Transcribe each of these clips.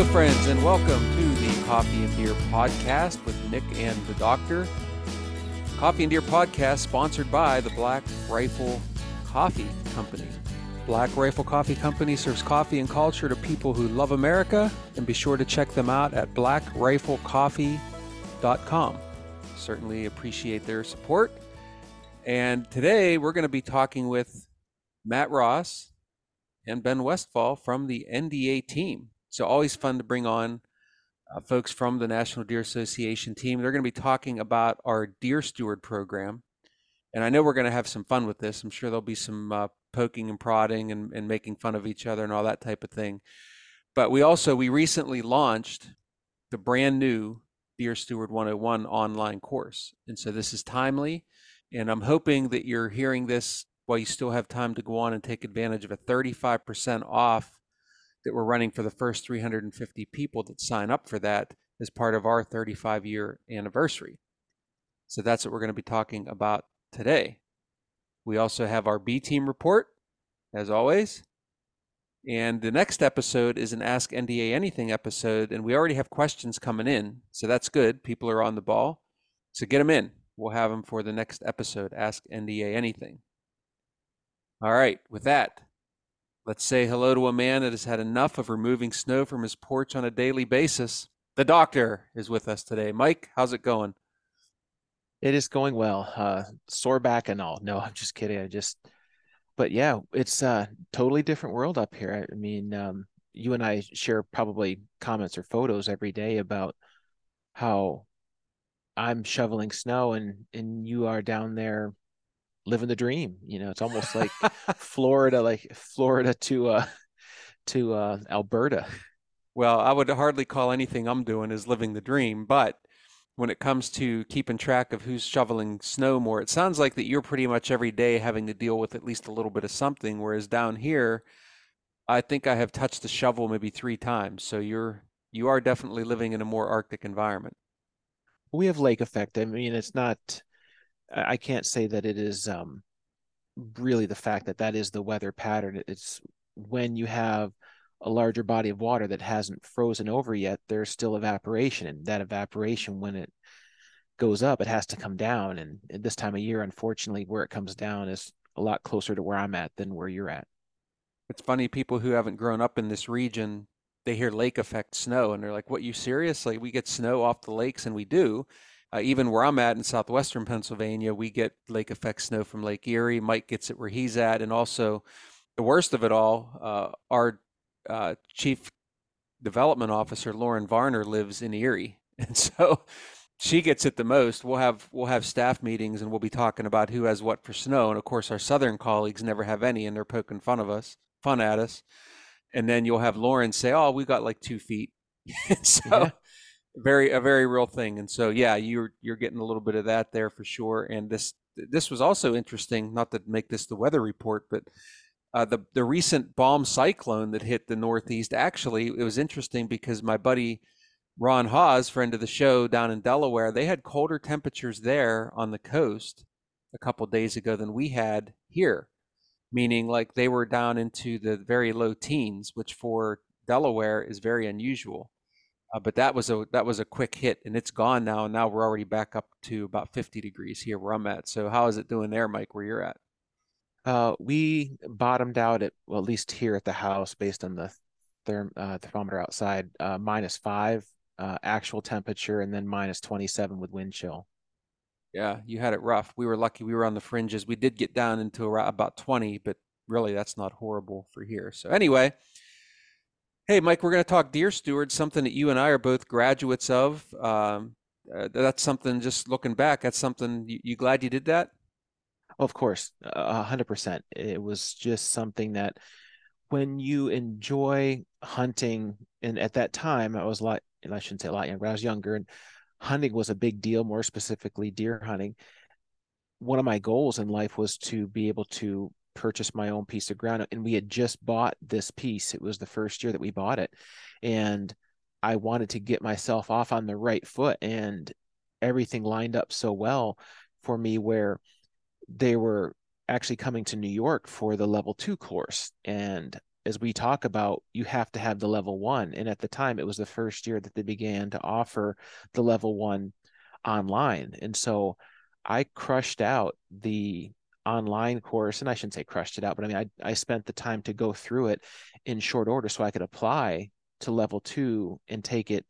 Hello, friends, and welcome to the Coffee and Deer podcast with Nick and the Doctor. Coffee and Deer podcast sponsored by the Black Rifle Coffee Company. Black Rifle Coffee Company serves coffee and culture to people who love America, and be sure to check them out at blackriflecoffee.com. Certainly appreciate their support. And today we're going to be talking with Matt Ross and Ben Westfall from the NDA team. So always fun to bring on uh, folks from the National Deer Association team. They're going to be talking about our Deer Steward program. And I know we're going to have some fun with this. I'm sure there'll be some uh, poking and prodding and, and making fun of each other and all that type of thing. But we also, we recently launched the brand new Deer Steward 101 online course. And so this is timely. And I'm hoping that you're hearing this while you still have time to go on and take advantage of a 35% off that we're running for the first 350 people that sign up for that as part of our 35 year anniversary. So that's what we're going to be talking about today. We also have our B team report, as always. And the next episode is an Ask NDA Anything episode, and we already have questions coming in. So that's good. People are on the ball. So get them in. We'll have them for the next episode, Ask NDA Anything. All right, with that, Let's say hello to a man that has had enough of removing snow from his porch on a daily basis. The doctor is with us today. Mike, how's it going? It is going well. Uh, sore back and all. No, I'm just kidding. I just, but yeah, it's a totally different world up here. I mean, um, you and I share probably comments or photos every day about how I'm shoveling snow and and you are down there living the dream. You know, it's almost like Florida, like Florida to uh to uh Alberta. Well, I would hardly call anything I'm doing as living the dream, but when it comes to keeping track of who's shoveling snow more, it sounds like that you're pretty much every day having to deal with at least a little bit of something. Whereas down here, I think I have touched the shovel maybe three times. So you're you are definitely living in a more Arctic environment. We have lake effect. I mean, it's not I can't say that it is um, really the fact that that is the weather pattern. It's when you have a larger body of water that hasn't frozen over yet, there's still evaporation, and that evaporation, when it goes up, it has to come down. And at this time of year, unfortunately, where it comes down is a lot closer to where I'm at than where you're at. It's funny, people who haven't grown up in this region, they hear lake effect snow, and they're like, "What? You seriously? We get snow off the lakes, and we do." Uh, even where I'm at in southwestern Pennsylvania, we get lake effect snow from Lake Erie. Mike gets it where he's at, and also the worst of it all, uh, our uh, chief development officer Lauren Varner lives in Erie, and so she gets it the most. We'll have we'll have staff meetings and we'll be talking about who has what for snow, and of course our southern colleagues never have any, and they're poking fun of us, fun at us. And then you'll have Lauren say, "Oh, we got like two feet." so. Yeah very a very real thing and so yeah you're you're getting a little bit of that there for sure and this this was also interesting not to make this the weather report but uh, the the recent bomb cyclone that hit the northeast actually it was interesting because my buddy Ron Haas friend of the show down in Delaware they had colder temperatures there on the coast a couple days ago than we had here meaning like they were down into the very low teens which for Delaware is very unusual uh, but that was a that was a quick hit, and it's gone now. And now we're already back up to about 50 degrees here where I'm at. So how is it doing there, Mike? Where you're at? Uh, we bottomed out at well, at least here at the house, based on the therm, uh, thermometer outside, uh, minus five uh, actual temperature, and then minus 27 with wind chill. Yeah, you had it rough. We were lucky. We were on the fringes. We did get down into about 20, but really that's not horrible for here. So anyway, Hey, Mike, we're going to talk Deer Steward, something that you and I are both graduates of. Um, uh, that's something, just looking back, that's something you, you glad you did that? Of course, a hundred percent. It was just something that when you enjoy hunting, and at that time I was a lot, and I shouldn't say a lot younger, I was younger, and hunting was a big deal, more specifically deer hunting. One of my goals in life was to be able to purchase my own piece of ground and we had just bought this piece it was the first year that we bought it and i wanted to get myself off on the right foot and everything lined up so well for me where they were actually coming to new york for the level two course and as we talk about, you have to have the level one. And at the time, it was the first year that they began to offer the level one online. And so I crushed out the online course, and I shouldn't say crushed it out, but I mean, I, I spent the time to go through it in short order so I could apply to level two and take it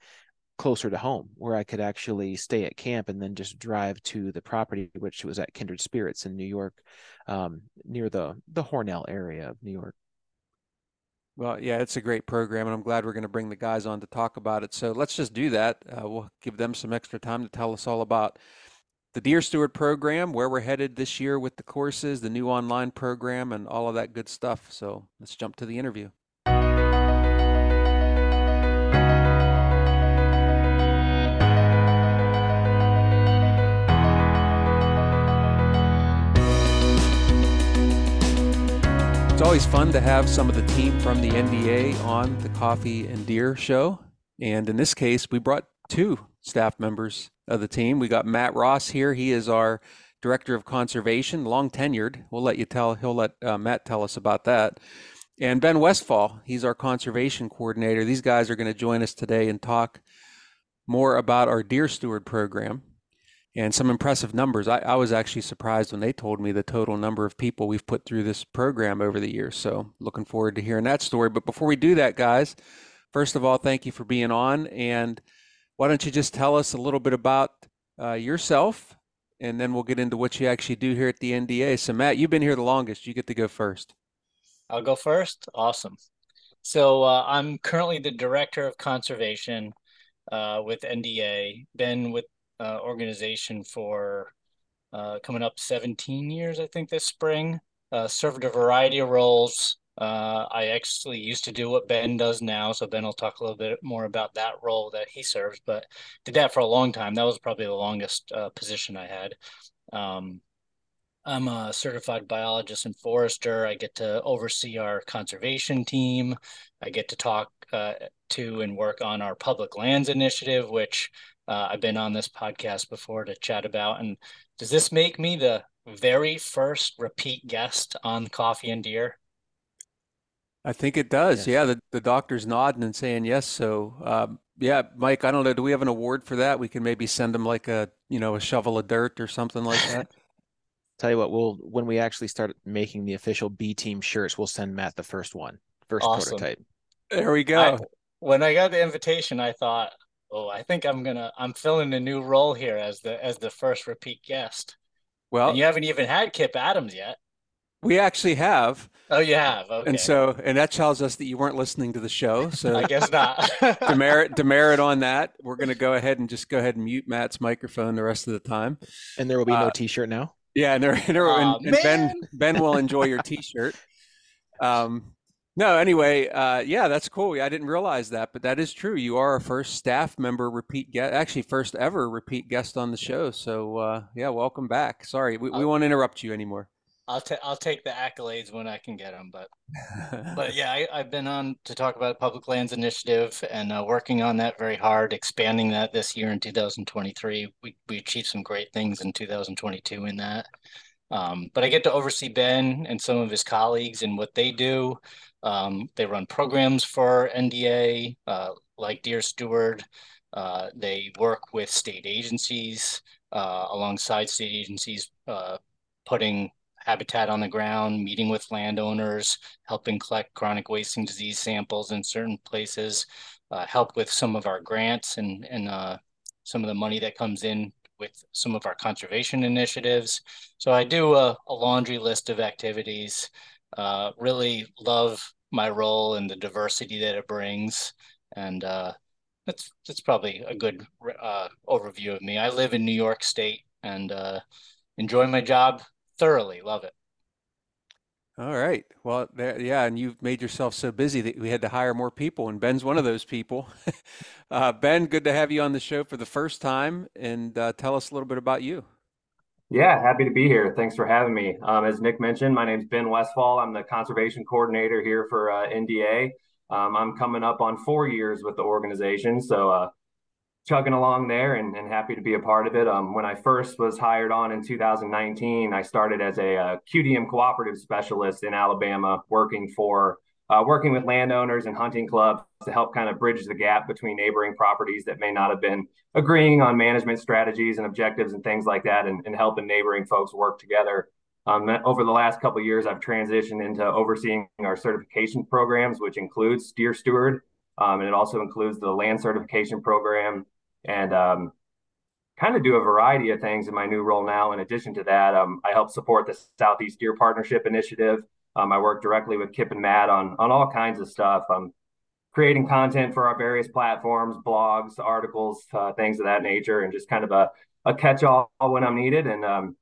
closer to home where I could actually stay at camp and then just drive to the property, which was at Kindred Spirits in New York, um, near the the Hornell area of New York. Well, yeah, it's a great program, and I'm glad we're going to bring the guys on to talk about it. So let's just do that. Uh, we'll give them some extra time to tell us all about the Deer Steward program, where we're headed this year with the courses, the new online program, and all of that good stuff. So let's jump to the interview. It's always fun to have some of the team from the NDA on the Coffee and Deer show. And in this case, we brought two staff members of the team. We got Matt Ross here. He is our director of conservation, long tenured. We'll let you tell, he'll let uh, Matt tell us about that. And Ben Westfall, he's our conservation coordinator. These guys are going to join us today and talk more about our Deer Steward program and some impressive numbers. I, I, was actually surprised when they told me the total number of people we've put through this program over the years. So looking forward to hearing that story. But before we do that, guys, first of all, thank you for being on. And why don't you just tell us a little bit about uh, yourself, and then we'll get into what you actually do here at the NDA. So Matt, you've been here the longest. You get to go first. I'll go first. Awesome. So uh, I'm currently the director of conservation uh, with NDA. Been with uh, organization for uh, coming up 17 years, I think, this spring. Uh, served a variety of roles. Uh, I actually used to do what Ben does now, so Ben will talk a little bit more about that role that he serves. But did that for a long time. That was probably the longest uh, position I had. Um, I'm a certified biologist and forester. I get to oversee our conservation team. I get to talk uh, to and work on our public lands initiative, which uh, I've been on this podcast before to chat about. And does this make me the very first repeat guest on Coffee and Deer? I think it does. Yes. Yeah, the, the doctor's nodding and saying yes. So, um, yeah, Mike, I don't know. Do we have an award for that? We can maybe send them like a, you know, a shovel of dirt or something like that. Tell you what, we'll when we actually start making the official B team shirts, we'll send Matt the first one, first awesome. prototype. There we go. I, when I got the invitation, I thought, oh, I think I'm gonna I'm filling a new role here as the as the first repeat guest. Well, and you haven't even had Kip Adams yet. We actually have. Oh, you have. Okay. And so, and that tells us that you weren't listening to the show. So I guess not. demerit, demerit on that. We're going to go ahead and just go ahead and mute Matt's microphone the rest of the time. And there will be no uh, T-shirt now. Yeah, and, there, and, there, oh, and, and Ben Ben will enjoy your T-shirt. Um, no, anyway, uh, yeah, that's cool. I didn't realize that, but that is true. You are our first staff member repeat guest, actually first ever repeat guest on the show. So uh, yeah, welcome back. Sorry, we, we won't interrupt you anymore. I'll take I'll take the accolades when I can get them, but but yeah, I, have been on to talk about Public Lands Initiative and uh, working on that very hard, expanding that this year in 2023. We we achieved some great things in 2022 in that. Um, but I get to oversee Ben and some of his colleagues and what they do. Um, they run programs for NDA, uh, like Deer Steward. Uh, they work with state agencies uh, alongside state agencies, uh, putting habitat on the ground, meeting with landowners, helping collect chronic wasting disease samples in certain places, uh, help with some of our grants and, and uh, some of the money that comes in with some of our conservation initiatives. So I do a, a laundry list of activities uh, really love my role and the diversity that it brings. And uh, that's that's probably a good uh, overview of me. I live in New York State and uh, enjoy my job thoroughly. Love it. All right. Well, there, yeah, and you've made yourself so busy that we had to hire more people, and Ben's one of those people. uh, ben, good to have you on the show for the first time, and uh, tell us a little bit about you. Yeah, happy to be here. Thanks for having me. Um, as Nick mentioned, my name's Ben Westfall. I'm the conservation coordinator here for uh, NDA. Um, I'm coming up on four years with the organization, so uh, chugging along there and, and, happy to be a part of it. Um, when I first was hired on in 2019, I started as a, a uh, QDM cooperative specialist in Alabama, working for uh, working with landowners and hunting clubs to help kind of bridge the gap between neighboring properties that may not have been agreeing on management strategies and objectives and things like that, and, and helping neighboring folks work together. Um, over the last couple years, I've transitioned into overseeing our certification programs, which includes Deer Steward, um, and it also includes the land certification program, and um, kind of do a variety of things in my new role now. In addition to that, um, I help support the Southeast Deer Partnership Initiative. Um, I work directly with Kip and Matt on on all kinds of stuff. I'm creating content for our various platforms, blogs, articles, uh, things of that nature, and just kind of a, a catch all when I'm needed. And um,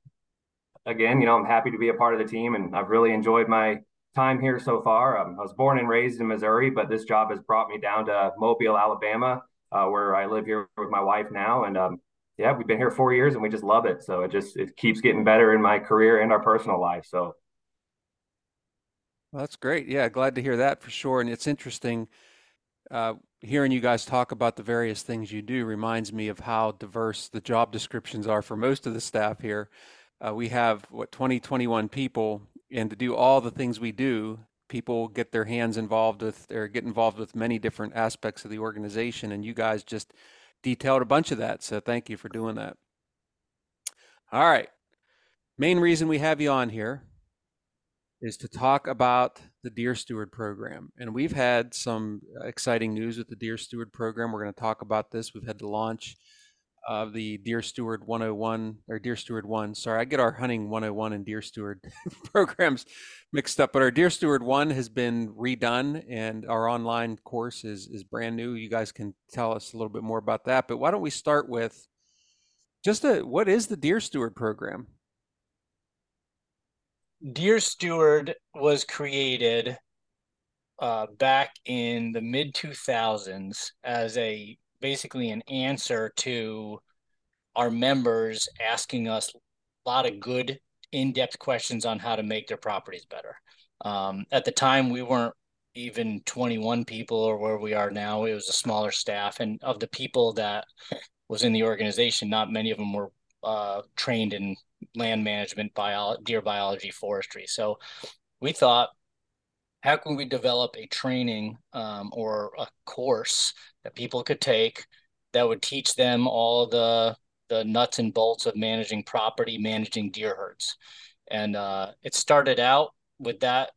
again, you know, I'm happy to be a part of the team, and I've really enjoyed my time here so far. Um, I was born and raised in Missouri, but this job has brought me down to Mobile, Alabama, uh, where I live here with my wife now, and um, yeah, we've been here four years and we just love it. So it just it keeps getting better in my career and our personal life. So well, that's great. Yeah, glad to hear that for sure. And it's interesting uh, hearing you guys talk about the various things you do reminds me of how diverse the job descriptions are for most of the staff here. Uh, we have what 20, 21 people, and to do all the things we do, people get their hands involved with or get involved with many different aspects of the organization, and you guys just detailed a bunch of that. So thank you for doing that. All right. Main reason we have you on here is to talk about the Deer Steward program. And we've had some exciting news with the Deer Steward program. We're going to talk about this. We've had the launch of the Deer Steward 101 or Deer Steward 1. Sorry, I get our hunting 101 and Deer Steward programs mixed up, but our Deer Steward 1 has been redone and our online course is is brand new. You guys can tell us a little bit more about that. But why don't we start with just a what is the Deer Steward program? Deer Steward was created uh, back in the mid 2000s as a basically an answer to our members asking us a lot of good in-depth questions on how to make their properties better. Um, at the time, we weren't even 21 people or where we are now. It was a smaller staff, and of the people that was in the organization, not many of them were uh, trained in land management, bio, deer biology, forestry. So we thought how can we develop a training um, or a course that people could take that would teach them all the the nuts and bolts of managing property, managing deer herds, and uh, it started out with that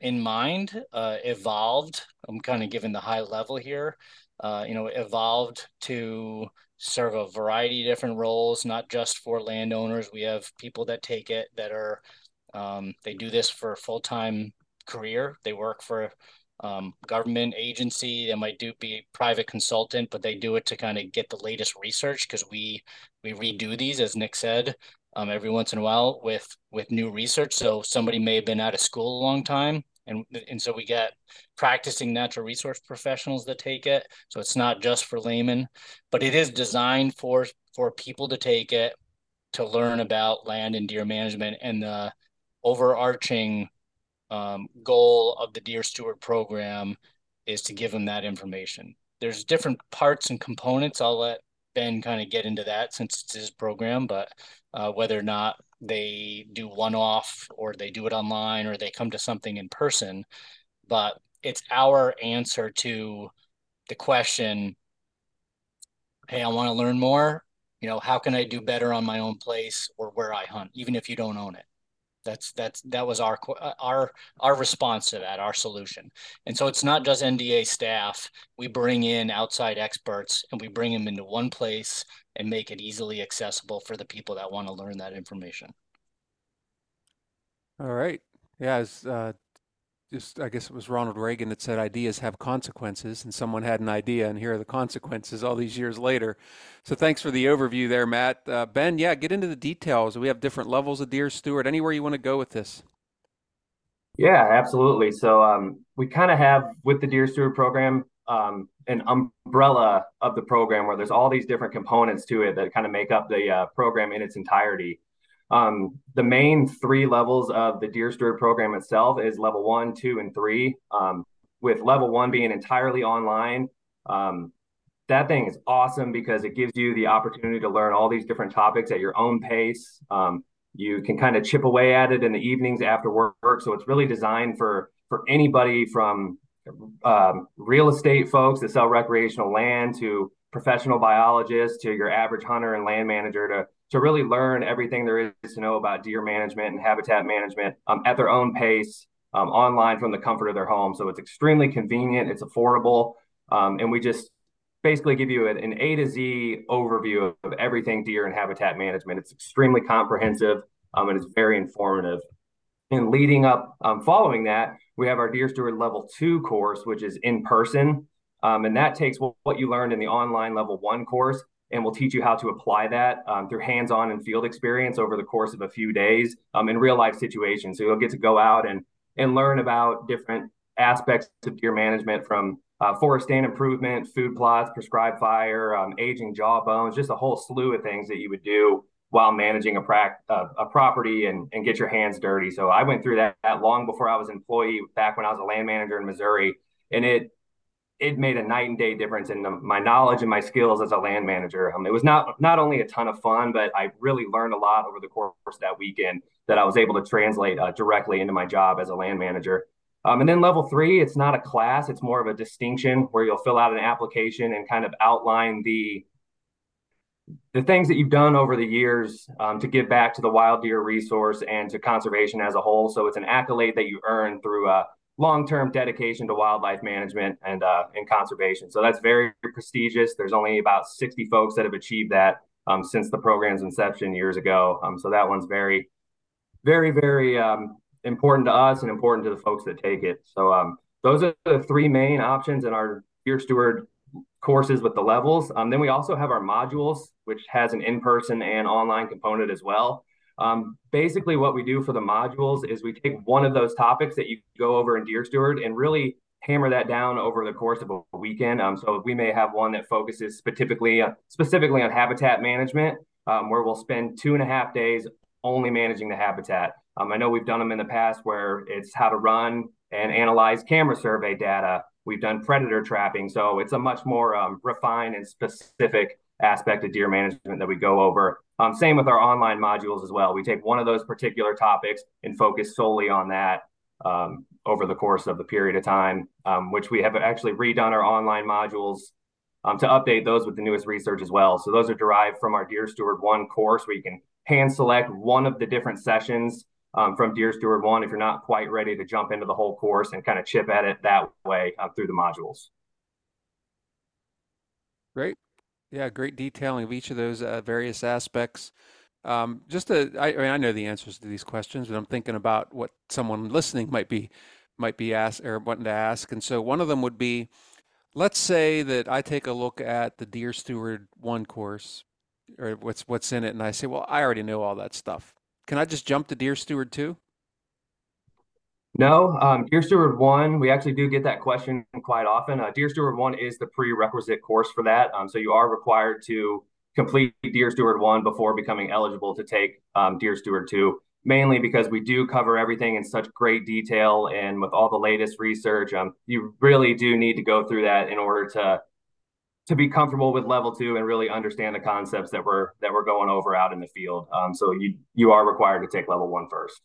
in mind. Uh, evolved. I'm kind of giving the high level here. Uh, you know, evolved to serve a variety of different roles, not just for landowners. We have people that take it that are um, they do this for full time career. They work for um, government agency. They might do be private consultant, but they do it to kind of get the latest research because we we redo these, as Nick said, um, every once in a while with with new research. So somebody may have been out of school a long time, and and so we get practicing natural resource professionals that take it. So it's not just for laymen, but it is designed for for people to take it to learn about land and deer management and the overarching um, goal of the Deer Steward program is to give them that information. There's different parts and components. I'll let Ben kind of get into that since it's his program, but uh, whether or not they do one off or they do it online or they come to something in person, but it's our answer to the question hey, I want to learn more. You know, how can I do better on my own place or where I hunt, even if you don't own it? That's that's that was our uh, our our response to that, our solution. And so it's not just NDA staff. We bring in outside experts and we bring them into one place and make it easily accessible for the people that want to learn that information. All right. Yeah, as uh, just I guess it was Ronald Reagan that said ideas have consequences, and someone had an idea, and here are the consequences all these years later. So thanks for the overview there, Matt. Uh, ben, yeah, get into the details. We have different levels of Deer Steward. Anywhere you want to go with this? Yeah, absolutely. So um, we kind of have with the Deer Steward program um, an umbrella of the program where there's all these different components to it that kind of make up the uh, program in its entirety. Um, the main three levels of the Deer Steward program itself is level one, two, and three. Um, with level one being entirely online, um, that thing is awesome because it gives you the opportunity to learn all these different topics at your own pace. Um, you can kind of chip away at it in the evenings after work. So it's really designed for for anybody from um, real estate folks that sell recreational land to professional biologists to your average hunter and land manager to to really learn everything there is to know about deer management and habitat management um, at their own pace um, online from the comfort of their home. So it's extremely convenient, it's affordable, um, and we just basically give you an, A to Z overview of, everything deer and habitat management. It's extremely comprehensive um, and it's very informative. And leading up, um, following that, we have our Deer Steward Level 2 course, which is in person. Um, and that takes what you learned in the online Level 1 course and we'll teach you how to apply that um, through hands-on and field experience over the course of a few days um, in real life situations. So you'll get to go out and and learn about different aspects of deer management from uh, forest stand improvement, food plots, prescribed fire, um, aging jaw bones, just a whole slew of things that you would do while managing a, pra- uh, a property and, and get your hands dirty. So I went through that, that long before I was employee back when I was a land manager in Missouri. And it it made a night and day difference in the, my knowledge and my skills as a land manager. Um, it was not not only a ton of fun, but I really learned a lot over the course of that weekend that I was able to translate uh, directly into my job as a land manager. Um, and then level three, it's not a class; it's more of a distinction where you'll fill out an application and kind of outline the the things that you've done over the years um, to give back to the wild deer resource and to conservation as a whole. So it's an accolade that you earn through uh, long-term dedication to wildlife management and uh, and conservation. So that's very prestigious. There's only about 60 folks that have achieved that um, since the program's inception years ago. Um, so that one's very, very, very um, important to us and important to the folks that take it. So um, those are the three main options in our Deer Steward courses with the levels. Um, then we also have our modules, which has an in-person and online component as well. Um, basically, what we do for the modules is we take one of those topics that you go over in Deer Steward and really hammer that down over the course of a weekend. Um, so we may have one that focuses specifically uh, specifically on habitat management, um, where we'll spend two and a half days only managing the habitat. Um, I know we've done them in the past where it's how to run and analyze camera survey data. We've done predator trapping, so it's a much more um, refined and specific aspect of deer management that we go over. Um, same with our online modules as well. We take one of those particular topics and focus solely on that um, over the course of the period of time, um, which we have actually redone our online modules um, to update those with the newest research as well. So those are derived from our Deer Steward 1 course where you can hand select one of the different sessions um, from Deer Steward 1 if you're not quite ready to jump into the whole course and kind of chip at it that way uh, through the modules. Great. Yeah, great detailing of each of those uh, various aspects. Um, just to, I, I, mean, I know the answers to these questions, but I'm thinking about what someone listening might be might be asked or wanting to ask. And so one of them would be, let's say that I take a look at the Deer Steward One course, or what's what's in it, and I say, well, I already know all that stuff. Can I just jump to Deer Steward Two? No, um, Deer Steward One, we actually do get that question quite often. Uh, Deer Steward One is the prerequisite course for that. Um, so you are required to complete Deer Steward One before becoming eligible to take um, Deer Steward Two, mainly because we do cover everything in such great detail and with all the latest research. Um, you really do need to go through that in order to to be comfortable with level two and really understand the concepts that we're that we're going over out in the field. Um, so you you are required to take level one first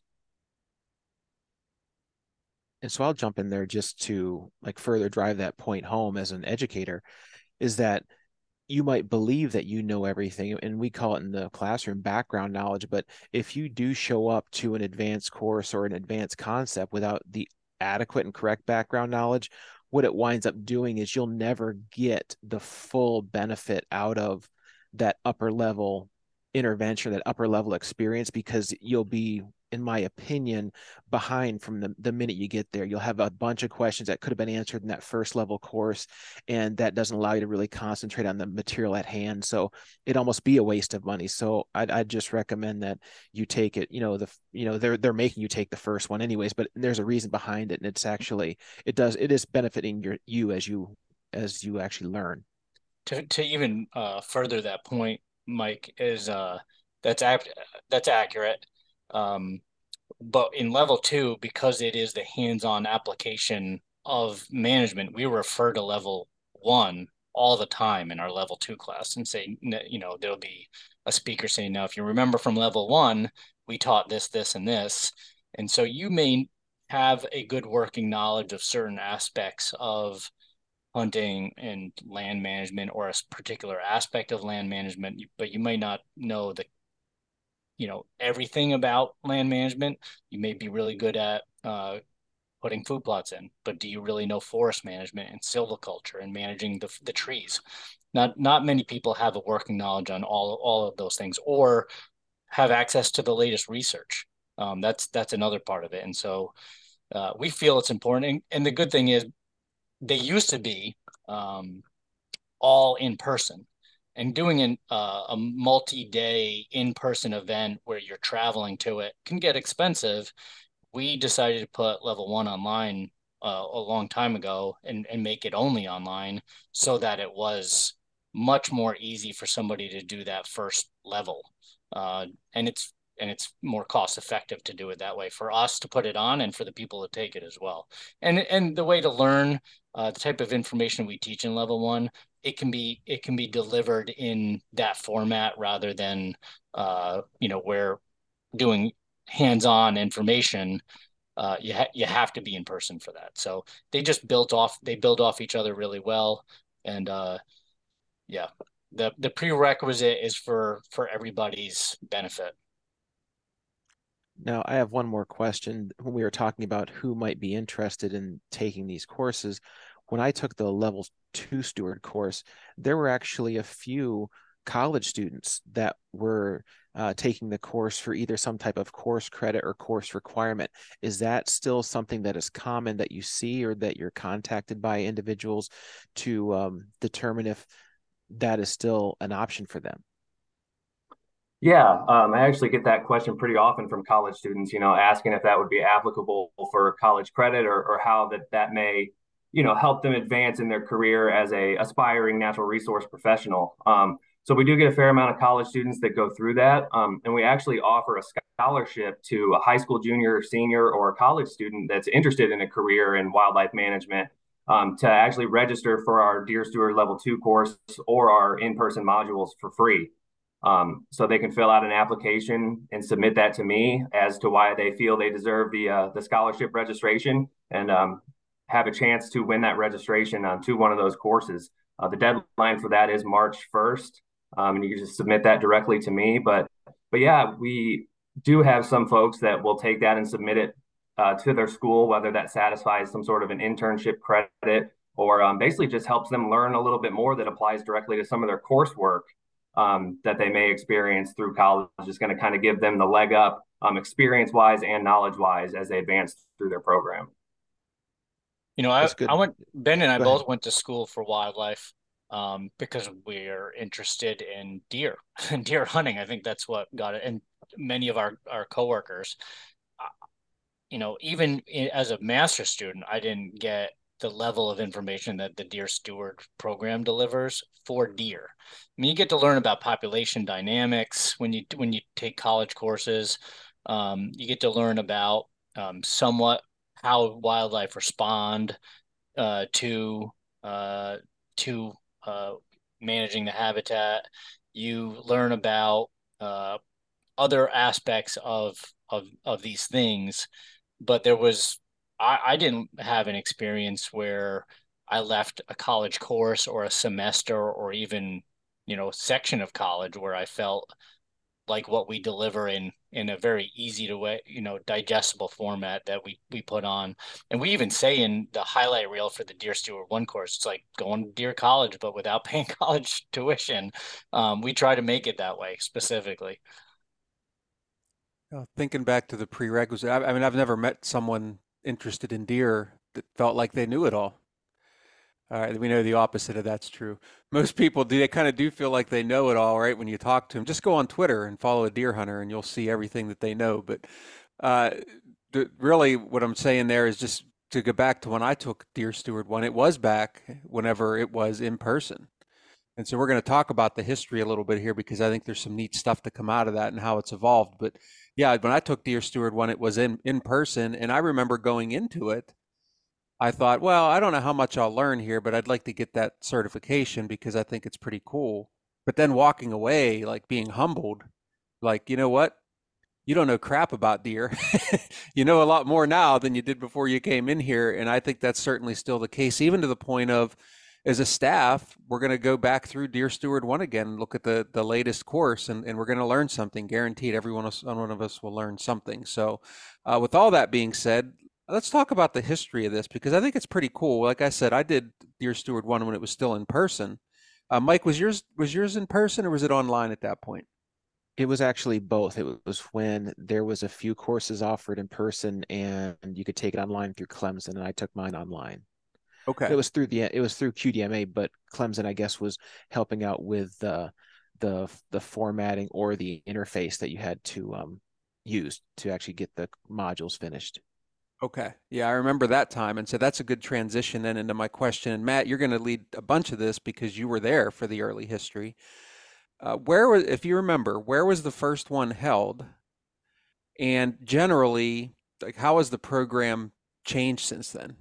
and so I'll jump in there just to like further drive that point home as an educator is that you might believe that you know everything and we call it in the classroom background knowledge but if you do show up to an advanced course or an advanced concept without the adequate and correct background knowledge what it winds up doing is you'll never get the full benefit out of that upper level intervention that upper level experience because you'll be in my opinion, behind from the, the minute you get there. You'll have a bunch of questions that could have been answered in that first level course, and that doesn't allow you to really concentrate on the material at hand. So it almost be a waste of money. So I'd, I'd just recommend that you take it. You know, the you know they're they're making you take the first one anyways, but there's a reason behind it, and it's actually it does it is benefiting your you as you as you actually learn. To to even uh, further that point, Mike is uh that's ap- that's accurate um, but in level two, because it is the hands-on application of management, we refer to level one all the time in our level two class and say, you know, there'll be a speaker saying, now, if you remember from level one, we taught this, this, and this. And so you may have a good working knowledge of certain aspects of hunting and land management or a particular aspect of land management but you might not know the you know everything about land management you may be really good at uh, putting food plots in but do you really know forest management and silviculture and managing the, the trees? Not not many people have a working knowledge on all all of those things or have access to the latest research. Um, that's that's another part of it. And so uh, we feel it's important. And, and, the good thing is they used to be um, all in person and doing an, uh, a multi-day in-person event where you're traveling to it can get expensive. We decided to put level one online uh, a long time ago and, and make it only online so that it was much more easy for somebody to do that first level. Uh, and it's and it's more cost effective to do it that way for us to put it on and for the people to take it as well. And and the way to learn uh, the type of information we teach in level one it can be it can be delivered in that format rather than uh, you know where doing hands-on information uh, you ha- you have to be in person for that. So they just built off they build off each other really well. And uh, yeah the the prerequisite is for for everybody's benefit. Now, I have one more question. When we were talking about who might be interested in taking these courses, when I took the level two steward course, there were actually a few college students that were uh, taking the course for either some type of course credit or course requirement. Is that still something that is common that you see or that you're contacted by individuals to um, determine if that is still an option for them? Yeah, um, I actually get that question pretty often from college students, you know, asking if that would be applicable for college credit or, or how that that may, you know, help them advance in their career as a aspiring natural resource professional. Um, so we do get a fair amount of college students that go through that, um, and we actually offer a scholarship to a high school junior, senior, or a college student that's interested in a career in wildlife management um, to actually register for our Deer Steward Level Two course or our in-person modules for free. Um, so they can fill out an application and submit that to me as to why they feel they deserve the uh, the scholarship registration and um, have a chance to win that registration uh, to one of those courses. Uh, the deadline for that is March 1st, um, and you can just submit that directly to me. But but yeah, we do have some folks that will take that and submit it uh, to their school, whether that satisfies some sort of an internship credit or um, basically just helps them learn a little bit more that applies directly to some of their coursework um, that they may experience through college Just going to kind of give them the leg up um, experience wise and knowledge wise as they advance through their program. You know, I, I went, Ben and I Go both ahead. went to school for wildlife um, because we're interested in deer and deer hunting. I think that's what got it. And many of our, our coworkers, uh, you know, even in, as a master student, I didn't get the level of information that the Deer Steward program delivers for deer. I mean, you get to learn about population dynamics when you when you take college courses. Um, you get to learn about um, somewhat how wildlife respond uh, to uh, to uh, managing the habitat. You learn about uh, other aspects of of of these things, but there was I, I didn't have an experience where I left a college course or a semester or even you know section of college where I felt like what we deliver in in a very easy to way you know digestible format that we we put on. And we even say in the highlight reel for the deer steward one course it's like going to deer college but without paying college tuition. Um, we try to make it that way specifically. Thinking back to the prerequisite I, I mean i've never met someone interested in deer that felt like they knew it all. Right, we know the opposite of that's true. Most people do; they kind of do feel like they know it all, right? When you talk to them, just go on Twitter and follow a deer hunter, and you'll see everything that they know. But uh, really, what I'm saying there is just to go back to when I took Deer Steward one. It was back whenever it was in person, and so we're going to talk about the history a little bit here because I think there's some neat stuff to come out of that and how it's evolved. But yeah, when I took Deer Steward one, it was in in person, and I remember going into it. I thought, well, I don't know how much I'll learn here, but I'd like to get that certification because I think it's pretty cool. But then walking away, like being humbled, like you know what, you don't know crap about deer. you know a lot more now than you did before you came in here. And I think that's certainly still the case, even to the point of, as a staff, we're going to go back through Deer Steward 1 again and look at the, the latest course, and, and we're going to learn something. Guaranteed, every one of, one of us will learn something. So, uh, with all that being said, let's talk about the history of this because I think it's pretty cool. Like I said, I did Deer Steward 1 when it was still in person. Uh, Mike, was yours was yours in person or was it online at that point? It was actually both. It was when there was a few courses offered in person and you could take it online through Clemson, and I took mine online. Okay. It was through the it was through QDMA, but Clemson, I guess, was helping out with the the the formatting or the interface that you had to um, use to actually get the modules finished. Okay. Yeah, I remember that time. And so that's a good transition then into my question. And Matt, you're going to lead a bunch of this because you were there for the early history. Uh, where was, if you remember, where was the first one held? And generally, like, how has the program changed since then?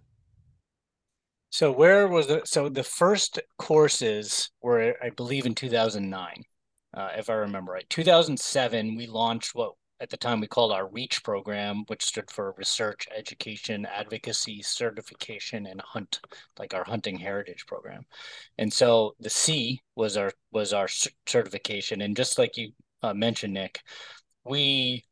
So where was the so the first courses were I believe in 2009, uh, if I remember right. 2007 we launched what at the time we called our REACH program, which stood for Research, Education, Advocacy, Certification, and Hunt, like our hunting heritage program. And so the C was our was our certification, and just like you uh, mentioned, Nick, we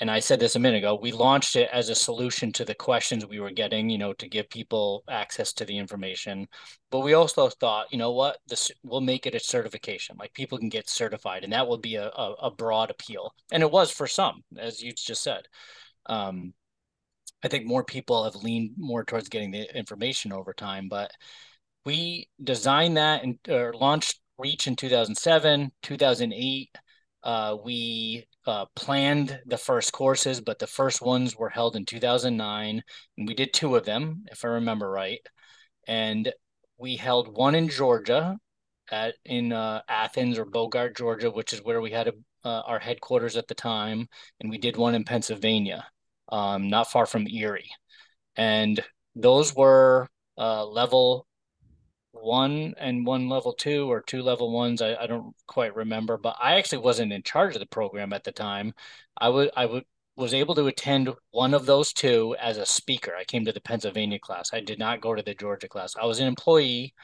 and I said this a minute ago, we launched it as a solution to the questions we were getting, you know, to give people access to the information. But we also thought, you know what, this we'll make it a certification. Like people can get certified, and that will be a, a, a broad appeal. And it was for some, as you just said. Um, I think more people have leaned more towards getting the information over time, but we designed that and or launched Reach in 2007, 2008. Uh, we uh, planned the first courses, but the first ones were held in 2009, and we did two of them, if I remember right. And we held one in Georgia, at in uh, Athens or Bogart, Georgia, which is where we had a, uh, our headquarters at the time, and we did one in Pennsylvania, um, not far from Erie, and those were uh, level one and one level two or two level ones. I, I don't quite remember, but I actually wasn't in charge of the program at the time. I would I would was able to attend one of those two as a speaker. I came to the Pennsylvania class. I did not go to the Georgia class. I was an employee.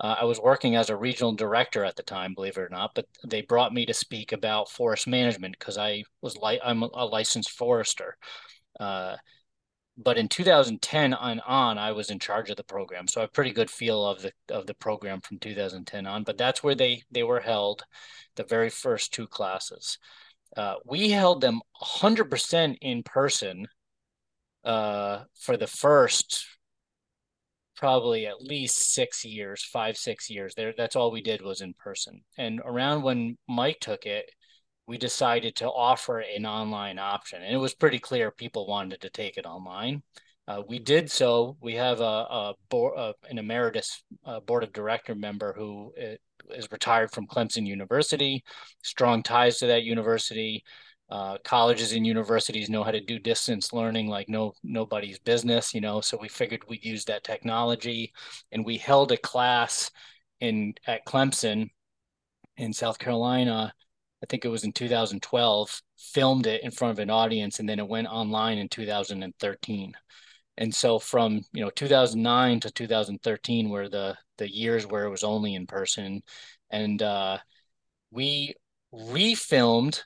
Uh, I was working as a regional director at the time, believe it or not. But they brought me to speak about forest management because I was like I'm a licensed forester. Uh, but in 2010 on on I was in charge of the program, so I have a pretty good feel of the of the program from 2010 on. But that's where they they were held, the very first two classes. Uh, we held them 100% in person uh, for the first probably at least six years, five six years. There, that's all we did was in person. And around when Mike took it, we decided to offer an online option. And it was pretty clear people wanted to take it online. Uh, we did so. We have a, a board, uh, an emeritus uh, board of director member who uh, retired from Clemson University, strong ties to that university. Uh, colleges and universities know how to do distance learning like no nobody's business, you know. So we figured we'd use that technology, and we held a class in at Clemson in South Carolina I think it was in 2012, filmed it in front of an audience, and then it went online in 2013. And so from you know 2009 to 2013 were the the years where it was only in person, and uh, we refilmed.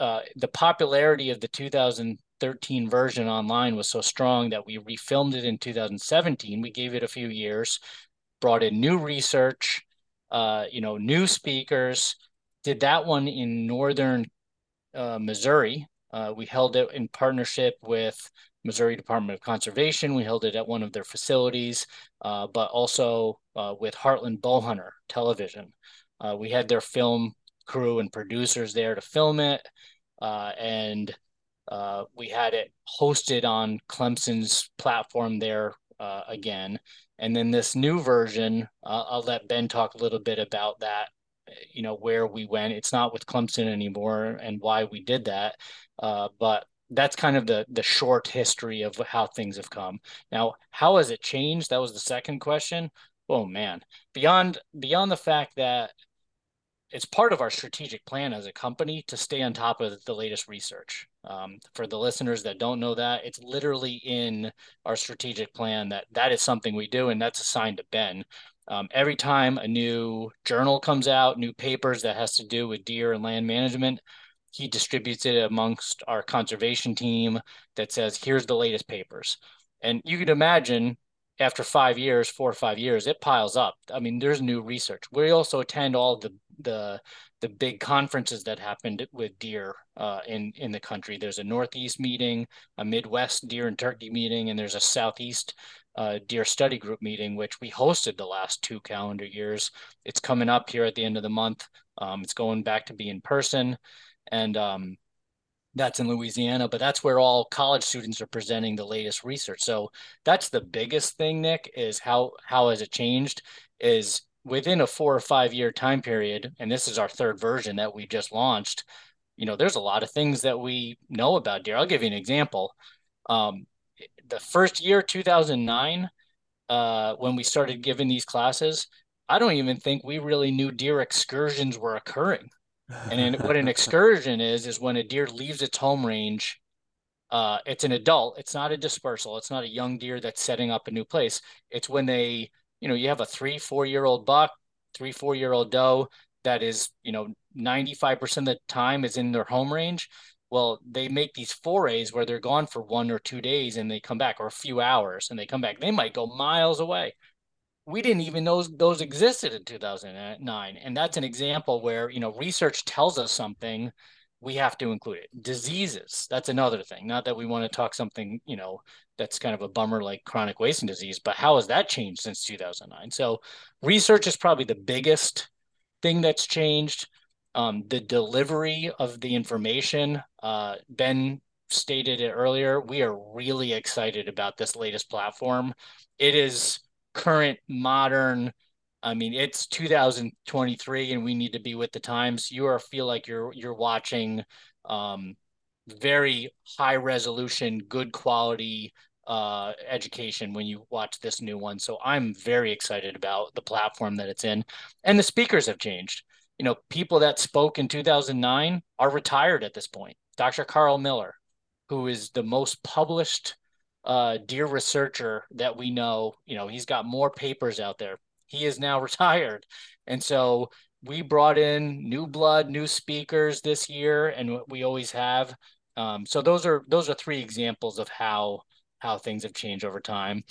Uh, the popularity of the 2013 version online was so strong that we refilmed it in 2017. We gave it a few years, brought in new research, uh, you know, new speakers, did that one in northern uh, Missouri. Uh, we held it in partnership with Missouri Department of Conservation. We held it at one of their facilities, uh, but also uh, with Heartland Bowhunter Television. Uh, we had their film crew and producers there to film it, uh, and we had it hosted on Clemson's platform there again. And then this new version, I'll let Ben talk a little bit about that you know where we went. It's not with Clemson anymore, and why we did that. Uh, but that's kind of the the short history of how things have come. Now, how has it changed? That was the second question. Oh man, beyond beyond the fact that it's part of our strategic plan as a company to stay on top of the latest research. Um, for the listeners that don't know that, it's literally in our strategic plan that that is something we do, and that's assigned to Ben. Um, every time a new journal comes out, new papers that has to do with deer and land management, he distributes it amongst our conservation team that says, here's the latest papers. And you can imagine after five years, four or five years, it piles up. I mean, there's new research. We also attend all the the the big conferences that happened with deer uh, in in the country. There's a Northeast meeting, a Midwest deer and turkey meeting, and there's a Southeast uh, deer study group meeting, which we hosted the last two calendar years. It's coming up here at the end of the month. Um, it's going back to be in person, and um, that's in Louisiana, but that's where all college students are presenting the latest research. So that's the biggest thing, Nick, is how how has it changed? Is within a four or five year time period, and this is our third version that we just launched. You know, there's a lot of things that we know about deer. I'll give you an example. Um, the first year, 2009, uh, when we started giving these classes, I don't even think we really knew deer excursions were occurring. And what an excursion is is when a deer leaves its home range. Uh, it's an adult. It's not a dispersal. It's not a young deer that's setting up a new place. It's when they, you know, you have a three, four year old buck, three, four year old doe that is, you know, 95% of the time is in their home range. Well, they make these forays where they're gone for one or two days and they come back, or a few hours and they come back. They might go miles away we didn't even know those existed in 2009 and that's an example where you know research tells us something we have to include it. Diseases that's another thing. Not that we want to talk something you know that's kind of a bummer like chronic wasting disease but how has that changed since 2009 so research is probably the biggest thing that's changed. Um, the delivery of the information uh, ben stated it earlier we are really excited about this latest platform. It is current modern I mean, it's 2023 and we need to be with the times. You are feel like you're you're watching um, very high resolution, good quality uh, education when you watch this new one. So I'm very excited about the platform that it's in. And the speakers have changed. You know, people that spoke in 2009 are retired at this point. Dr. Karl Miller, who is the most published uh, deer researcher that we know. You know, he's got more papers out there. He is now retired, and so we brought in new blood, new speakers this year, and we always have. Um, so those are those are three examples of how how things have changed over time.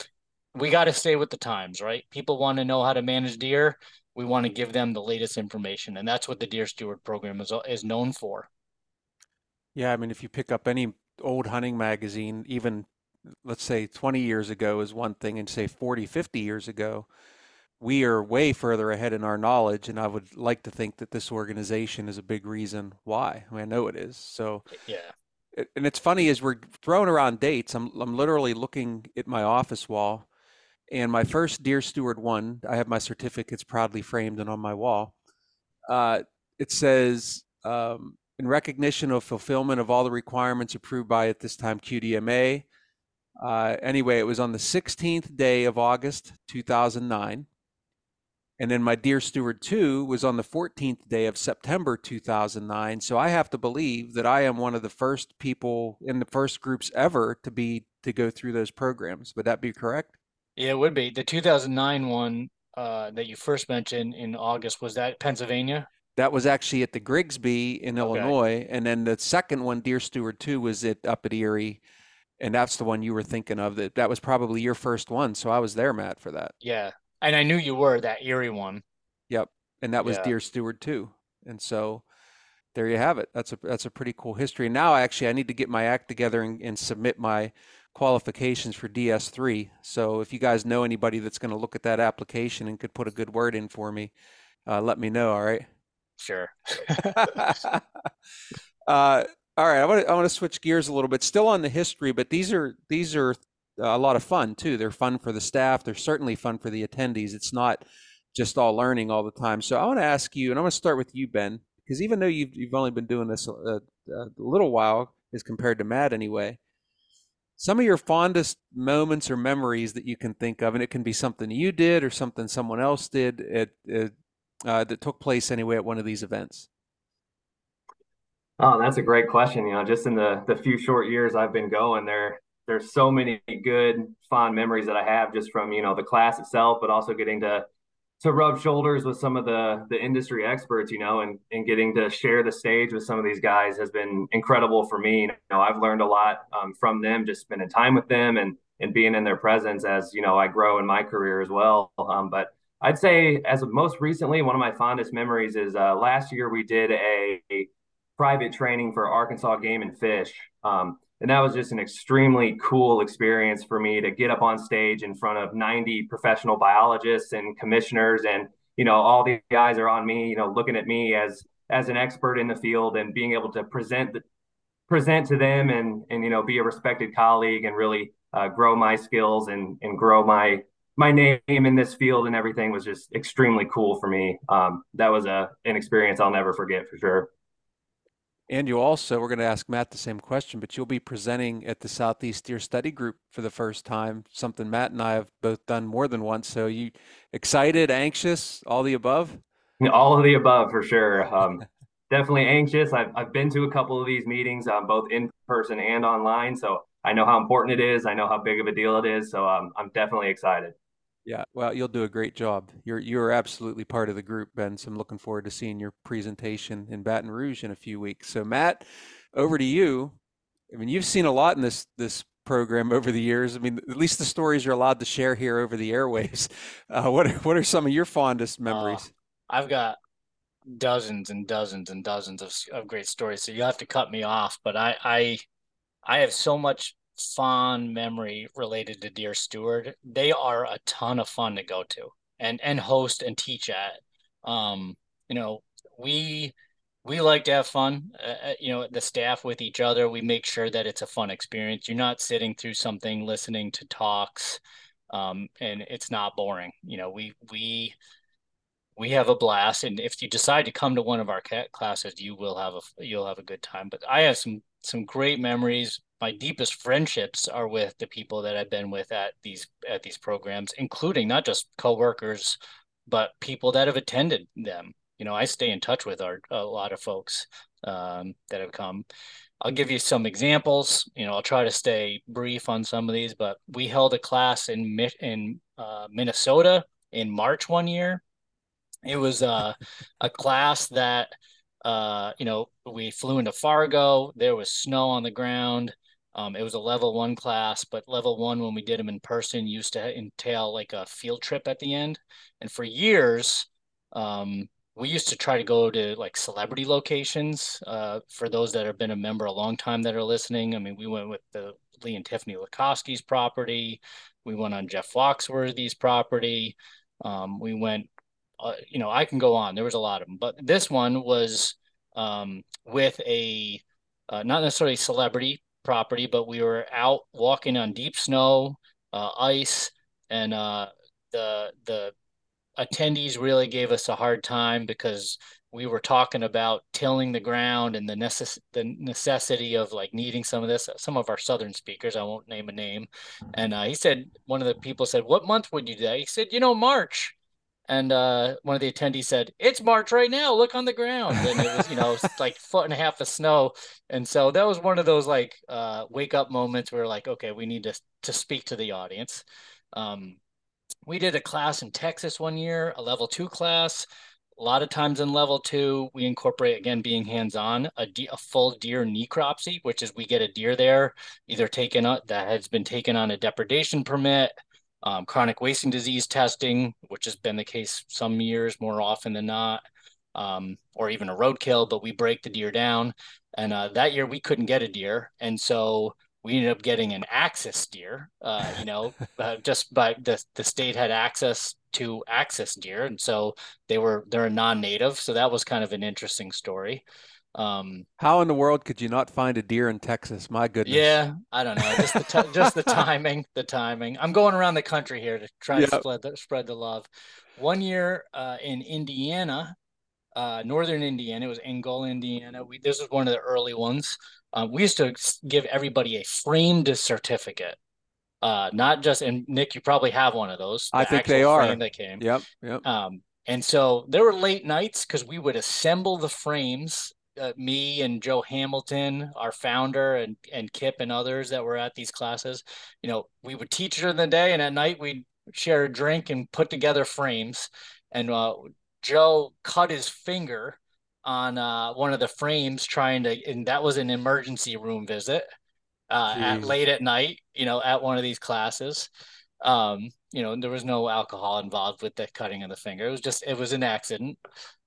We got to stay with the times, right? People want to know how to manage deer. We want to give them the latest information, and that's what the Deer Steward program is is known for. Yeah, I mean, if you pick up any old hunting magazine, even let's say 20 years ago is one thing and say 40 50 years ago we are way further ahead in our knowledge and i would like to think that this organization is a big reason why. I, mean, I know it is. So yeah. and it's funny as we're throwing around dates i'm, I'm literally looking at my office wall and my first deer steward one i have my certificates proudly framed and on my wall. Uh, it says um, in recognition of fulfillment of all the requirements approved by at this time qdma uh, anyway, it was on the 16th day of August 2009. And then my Deer Steward 2 was on the 14th day of September 2009. So I have to believe that I am one of the first people in the first groups ever to be to go through those programs. Would that be correct? Yeah, it would be. The 2009 one uh, that you first mentioned in August was that Pennsylvania? That was actually at the Grigsby in okay. Illinois, and then the second one, Deer Steward Two, was it up at Erie, and that's the one you were thinking of. That that was probably your first one, so I was there, Matt, for that. Yeah, and I knew you were that Erie one. Yep, and that was yeah. Deer Steward Two, and so there you have it. That's a that's a pretty cool history. Now, actually, I need to get my act together and, and submit my qualifications for DS3. So if you guys know anybody that's going to look at that application and could put a good word in for me, uh, let me know. All right. Sure. uh, all right, I want to I want to switch gears a little bit. Still on the history, but these are these are a lot of fun too. They're fun for the staff. They're certainly fun for the attendees. It's not just all learning all the time. So I want to ask you, and I'm going to start with you, Ben, because even though you've you've only been doing this a, a little while, as compared to Matt anyway, some of your fondest moments or memories that you can think of, and it can be something you did or something someone else did at, at uh, that took place anyway at one of these events? Oh, that's a great question. You know, just in the the few short years I've been going, there there's so many good fond memories that I have just from you know the class itself, but also getting to to rub shoulders with some of the the industry experts, you know, and and getting to share the stage with some of these guys has been incredible for me. You know, I've learned a lot um, from them, just spending time with them and and being in their presence as you know I grow in my career as well. Um, but I'd say as of most recently, one of my fondest memories is uh, last year we did a, a private training for Arkansas Game and Fish. Um, and that was just an extremely cool experience for me to get up on stage in front of 90 professional biologists and commissioners and you know all the eyes are on me you know looking at me as as an expert in the field and being able to present present to them and and you know be a respected colleague and really uh, grow my skills and and grow my my name in this field and everything was just extremely cool for me. Um, that was a an experience i'll never forget for sure and you also, we're going to ask Matt the same question, but you'll be presenting at the Southeast Deer Study Group for the first time, something Matt and I have both done more than once. So you excited, anxious, all the above? All of the above for sure. Um, definitely anxious. I've, I've been to a couple of these meetings, um, both in person and online. So I know how important it is. I know how big of a deal it is. So um, I'm definitely excited. Yeah, well, you'll do a great job. You're you're absolutely part of the group, Ben. So I'm looking forward to seeing your presentation in Baton Rouge in a few weeks. So Matt, over to you. I mean, you've seen a lot in this this program over the years. I mean, at least the stories you're allowed to share here over the airwaves. Uh, what are, what are some of your fondest uh, memories? Uh, I've got dozens and dozens and dozens of, of great stories. So you have to cut me off, but I I I have so much fond memory related to Deer Steward. They are a ton of fun to go to and and host and teach at. Um, you know, we we like to have fun. Uh, uh, you know, the staff with each other. We make sure that it's a fun experience. You're not sitting through something, listening to talks, um, and it's not boring. You know, we we we have a blast and if you decide to come to one of our classes you will have a you'll have a good time but i have some some great memories my deepest friendships are with the people that I've been with at these at these programs, including not just coworkers, but people that have attended them. You know, I stay in touch with our, a lot of folks um, that have come. I'll give you some examples. You know, I'll try to stay brief on some of these, but we held a class in in uh, Minnesota in March one year. It was uh, a class that uh, you know we flew into Fargo. There was snow on the ground. Um, it was a level one class, but level one, when we did them in person, used to entail like a field trip at the end. And for years, um, we used to try to go to like celebrity locations. Uh, for those that have been a member a long time that are listening, I mean, we went with the Lee and Tiffany Lakosky's property. We went on Jeff Foxworthy's property. Um, we went, uh, you know, I can go on. There was a lot of them, but this one was um, with a uh, not necessarily celebrity, property, but we were out walking on deep snow, uh, ice, and uh, the the attendees really gave us a hard time because we were talking about tilling the ground and the necess- the necessity of like needing some of this. Some of our southern speakers, I won't name a name, and uh, he said one of the people said, "What month would you do that?" He said, "You know, March." And uh, one of the attendees said, "It's March right now. Look on the ground." And it was, you know, like foot and a half of snow. And so that was one of those like uh, wake up moments where like, okay, we need to to speak to the audience. Um, we did a class in Texas one year, a level two class. A lot of times in level two, we incorporate again being hands on a, de- a full deer necropsy, which is we get a deer there either taken up that has been taken on a depredation permit um, chronic wasting disease testing, which has been the case some years more often than not, um, or even a roadkill, but we break the deer down. And uh, that year we couldn't get a deer. And so we ended up getting an axis deer, uh, you know, uh, just by the, the state had access to axis deer. And so they were, they're a non-native. So that was kind of an interesting story. Um, How in the world could you not find a deer in Texas? My goodness. Yeah, I don't know. Just the t- just the timing, the timing. I'm going around the country here to try yep. to spread the, spread the love. One year uh, in Indiana, uh, northern Indiana, it was Angola, Indiana. We this was one of the early ones. Uh, we used to give everybody a framed certificate. Uh, not just and Nick, you probably have one of those. I think they are. They came. Yep. Yep. Um, And so there were late nights because we would assemble the frames. Uh, me and Joe Hamilton, our founder, and and Kip and others that were at these classes. You know, we would teach during the day, and at night we'd share a drink and put together frames. And uh, Joe cut his finger on uh, one of the frames trying to, and that was an emergency room visit uh, at late at night. You know, at one of these classes. Um, you know, there was no alcohol involved with the cutting of the finger. It was just it was an accident.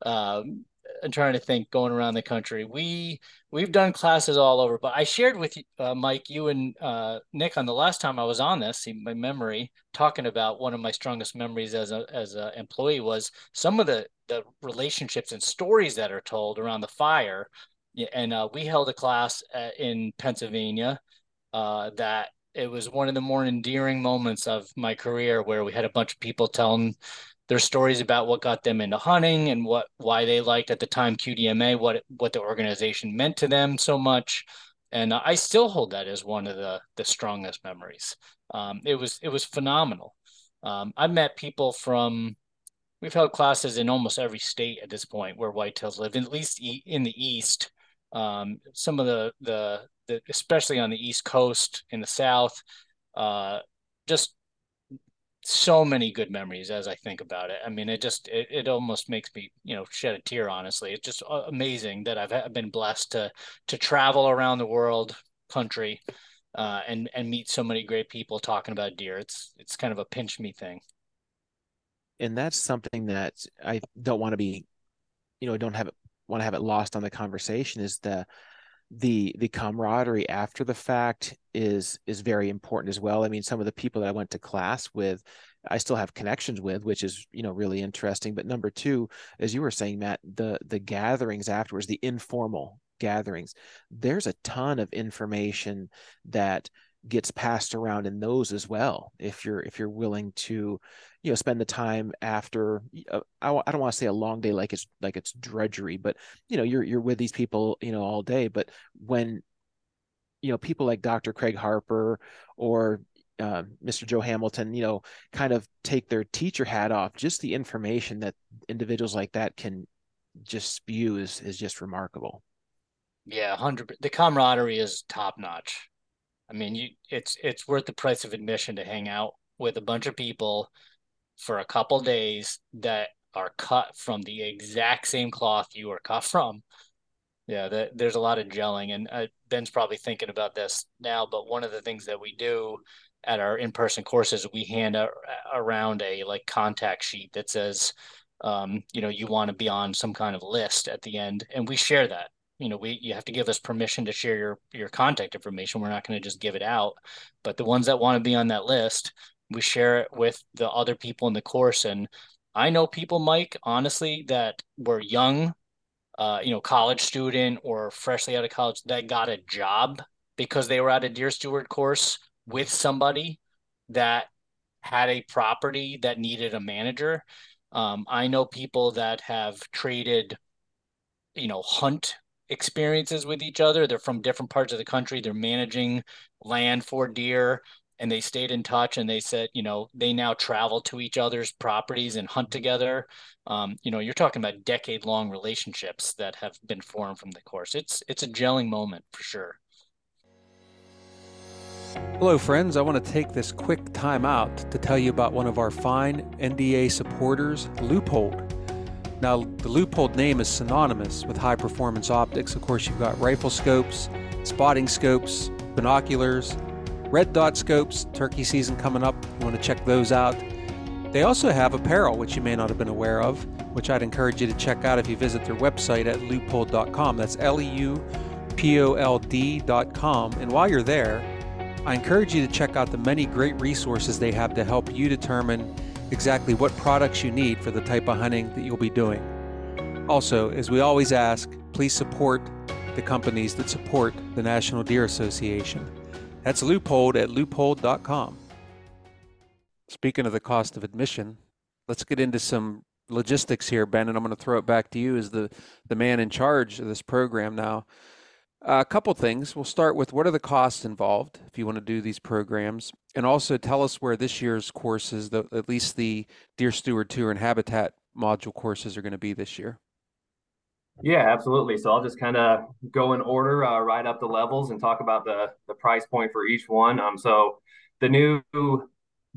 Um, I'm trying to think going around the country. We we've done classes all over, but I shared with you, uh, Mike, you and uh, Nick on the last time I was on this. My memory talking about one of my strongest memories as a as an employee was some of the the relationships and stories that are told around the fire. And uh, we held a class uh, in Pennsylvania uh, that it was one of the more endearing moments of my career where we had a bunch of people telling their stories about what got them into hunting and what why they liked at the time QDMA, what what the organization meant to them so much. And I still hold that as one of the the strongest memories. Um, it was it was phenomenal. Um, I met people from we've held classes in almost every state at this point where whitetails live, at least in the east. Um, some of the, the, the especially on the east coast in the south, uh, just so many good memories as I think about it. I mean, it just it, it almost makes me you know shed a tear. Honestly, it's just uh, amazing that I've been blessed to to travel around the world, country, uh, and and meet so many great people talking about deer. It's it's kind of a pinch me thing. And that's something that I don't want to be, you know, I don't have it want to have it lost on the conversation is the the the camaraderie after the fact is is very important as well. I mean, some of the people that I went to class with, I still have connections with, which is you know really interesting. But number two, as you were saying, Matt, the the gatherings afterwards, the informal gatherings, there's a ton of information that gets passed around in those as well if you're if you're willing to you know spend the time after uh, I, don't want to say a long day like it's like it's drudgery but you know you're you're with these people you know all day but when you know people like Dr. Craig Harper or uh, Mr. Joe Hamilton, you know, kind of take their teacher hat off. Just the information that individuals like that can just spew is is just remarkable. Yeah, hundred. The camaraderie is top notch. I mean, you it's it's worth the price of admission to hang out with a bunch of people for a couple days that are cut from the exact same cloth you are cut from. Yeah, the, there's a lot of gelling, and uh, Ben's probably thinking about this now. But one of the things that we do at our in-person courses, we hand a, around a like contact sheet that says, um, you know, you want to be on some kind of list at the end, and we share that you know we you have to give us permission to share your your contact information. We're not going to just give it out. But the ones that want to be on that list we share it with the other people in the course. And i know people mike honestly that were young uh, you know college student or freshly out of college that got a job because they were at a deer steward course with somebody that had a property that needed a manager. Um, i know people that have traded you know hunt experiences with each other. They're from different parts of the country. They're managing land for deer and they stayed in touch and they said, you know, they now travel to each other's properties and hunt together. Um, you know, you're talking about decade long relationships that have been formed from the course. It's it's a gelling moment for sure. Hello, friends. I want to take this quick time out to tell you about one of our fine NDA supporters, Leupold. Now, the Leupold name is synonymous with high performance optics. Of course, you've got rifle scopes, spotting scopes, binoculars, red dot scopes, turkey season coming up. You want to check those out. They also have apparel, which you may not have been aware of, which I'd encourage you to check out if you visit their website at leupold.com. That's L E U P O L D.com. And while you're there, I encourage you to check out the many great resources they have to help you determine exactly what products you need for the type of hunting that you'll be doing. Also, as we always ask, please support the companies that support the National Deer Association. That's Leupold at leupold.com. Speaking of the cost of admission, let's get into some logistics here, Ben, and I'm going to throw it back to you as the, the man in charge of this program now. Uh, a couple things. We'll start with what are the costs involved if you want to do these programs, and also tell us where this year's courses, the, at least the Deer Steward Tour and Habitat module courses are going to be this year. Yeah, absolutely. So I'll just kind of go in order, uh, right up the levels, and talk about the the price point for each one. Um, so the new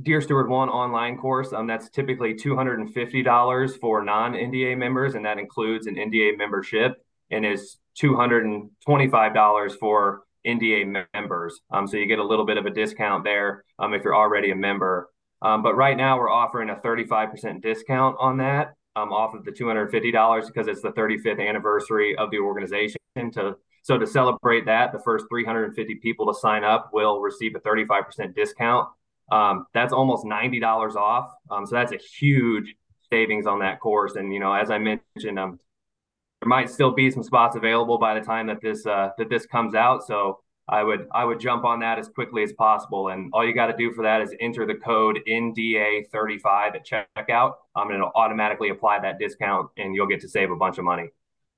Deer Steward One online course, um, that's typically two hundred and fifty dollars for non NDA members, and that includes an NDA membership, and is two hundred and twenty five dollars for NDA members. Um, so you get a little bit of a discount there um, if you're already a member. Um, but right now we're offering a 35% discount on that um, off of the $250 because it's the 35th anniversary of the organization. To so to celebrate that, the first 350 people to sign up will receive a 35% discount. Um, that's almost $90 off. Um, so that's a huge savings on that course. And you know, as I mentioned, um, there might still be some spots available by the time that this uh, that this comes out. So I would I would jump on that as quickly as possible. And all you got to do for that is enter the code NDA35 at checkout, um, and it'll automatically apply that discount, and you'll get to save a bunch of money.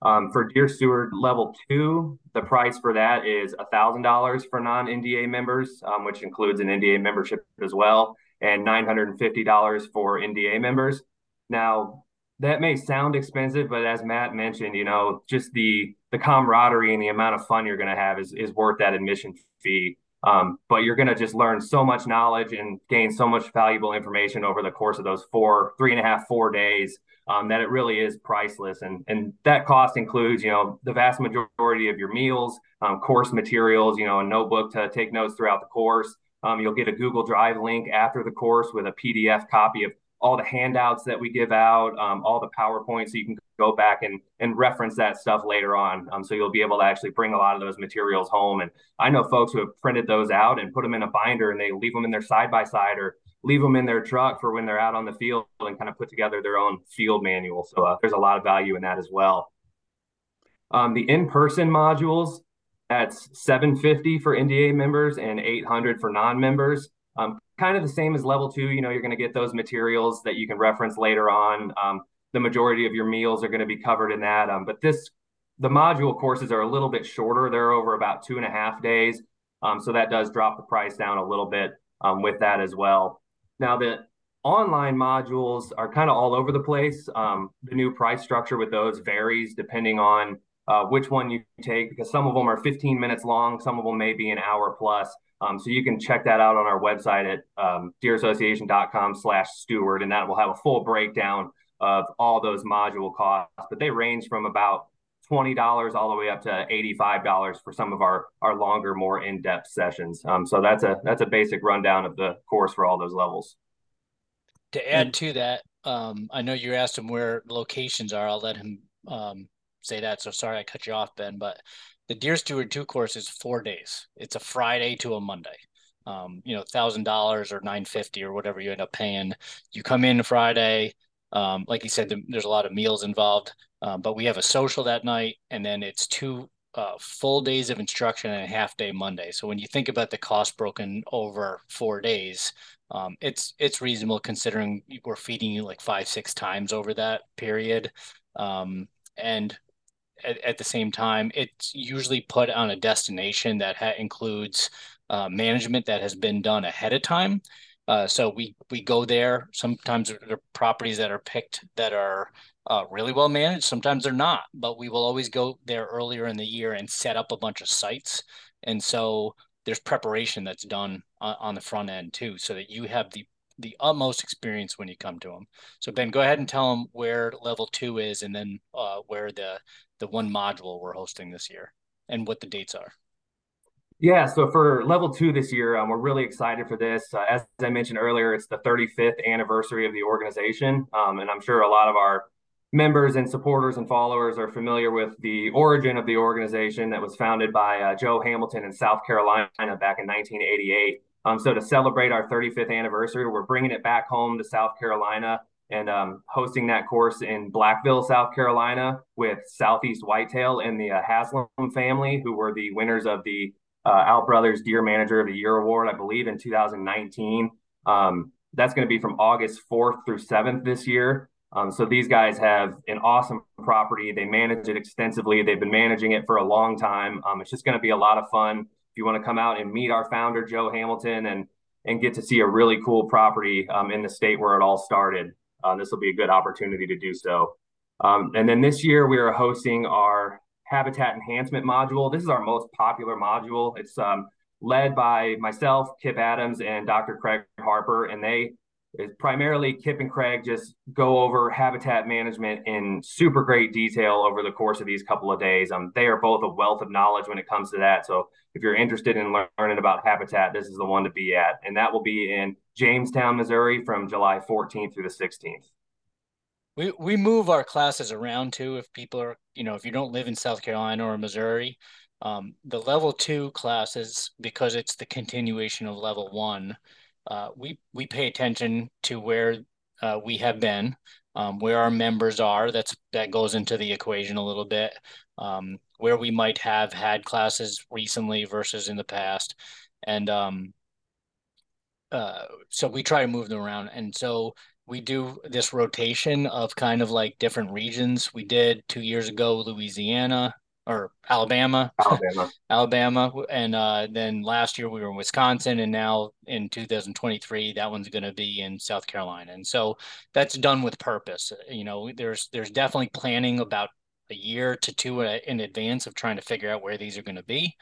Um, for Deer Steward Level Two, the price for that is thousand dollars for non-NDA members, um, which includes an NDA membership as well, and nine hundred and fifty dollars for NDA members. Now, that may sound expensive, but as Matt mentioned, you know, just the the camaraderie and the amount of fun you're going to have is is worth that admission fee. Um, but you're going to just learn so much knowledge and gain so much valuable information over the course of those four, three and a half, four days um, that it really is priceless. And and that cost includes, you know, the vast majority of your meals, um, course materials, you know, a notebook to take notes throughout the course. Um, you'll get a Google Drive link after the course with a PDF copy of all the handouts that we give out, um, all the PowerPoints, so you can go back and and reference that stuff later on. Um, so you'll be able to actually bring a lot of those materials home. And I know folks who have printed those out and put them in a binder and they leave them in their side by side or leave them in their truck for when they're out on the field and kind of put together their own field manual. So uh, there's a lot of value in that as well. Um, the in-person modules, that's 750 for NDA members and 800 for non-members. Um, kind of the same as level two. You know, you're going to get those materials that you can reference later on. Um, the majority of your meals are going to be covered in that. Um, but this, the module courses are a little bit shorter. They're over about two and a half days. Um, so that does drop the price down a little bit um, with that as well. Now, the online modules are kind of all over the place. Um, the new price structure with those varies depending on uh, which one you take because some of them are 15 minutes long, some of them may be an hour plus. Um, so you can check that out on our website at um, deerassociation.com slash steward, and that will have a full breakdown of all those module costs. But they range from about $20 all the way up to $85 for some of our, our longer, more in-depth sessions. Um, so that's a that's a basic rundown of the course for all those levels. To add to that, um, I know you asked him where locations are. I'll let him um, say that. So sorry I cut you off, Ben, but the Deer Steward 2 course is four days. It's a Friday to a Monday. Um, you know, thousand dollars or nine fifty or whatever you end up paying. You come in Friday. Um, like you said, the, there's a lot of meals involved, um, but we have a social that night, and then it's two uh, full days of instruction and a half day Monday. So when you think about the cost broken over four days, um, it's it's reasonable considering we're feeding you like five six times over that period. Um, and at, at the same time, it's usually put on a destination that ha- includes uh, management that has been done ahead of time. Uh, so we we go there. Sometimes there are properties that are picked that are uh, really well managed. Sometimes they're not, but we will always go there earlier in the year and set up a bunch of sites. And so there's preparation that's done on, on the front end too, so that you have the the utmost experience when you come to them. So Ben, go ahead and tell them where level two is, and then uh, where the the one module we're hosting this year and what the dates are. Yeah, so for level two this year, um, we're really excited for this. Uh, as I mentioned earlier, it's the 35th anniversary of the organization, um, and I'm sure a lot of our members and supporters and followers are familiar with the origin of the organization that was founded by uh, Joe Hamilton in South Carolina back in 1988. Um, so to celebrate our 35th anniversary, we're bringing it back home to South Carolina and um, hosting that course in Blackville, South Carolina, with Southeast Whitetail and the uh, Haslam family, who were the winners of the uh, Out Brothers Deer Manager of the Year award, I believe, in 2019. Um, that's going to be from August 4th through 7th this year. Um, so these guys have an awesome property. They manage it extensively. They've been managing it for a long time. Um, it's just going to be a lot of fun. If you want to come out and meet our founder, Joe Hamilton, and and get to see a really cool property um, in the state where it all started. Uh, this will be a good opportunity to do so. Um, and then this year we are hosting our habitat enhancement module. This is our most popular module. It's um, led by myself, Kip Adams, and Dr. Craig Harper, and they primarily Kip and Craig just go over habitat management in super great detail over the course of these couple of days. Um, they are both a wealth of knowledge when it comes to that. So if you're interested in learning about habitat, this is the one to be at, and that will be in Jamestown, Missouri, from July 14th through the 16th. We we move our classes around too. If people are, you know, if you don't live in South Carolina or Missouri, um, the level two classes because it's the continuation of level one uh, we we pay attention to where uh, we have been, um, where our members are. That's that goes into the equation a little bit. Um, where we might have had classes recently versus in the past, and um, uh, so we try to move them around. And so we do this rotation of kind of like different regions. We did two years ago Louisiana, or Alabama, Alabama, Alabama, and uh, then last year we were in Wisconsin, and now in 2023 that one's going to be in South Carolina, and so that's done with purpose. You know, there's there's definitely planning about a year to two in advance of trying to figure out where these are going to be.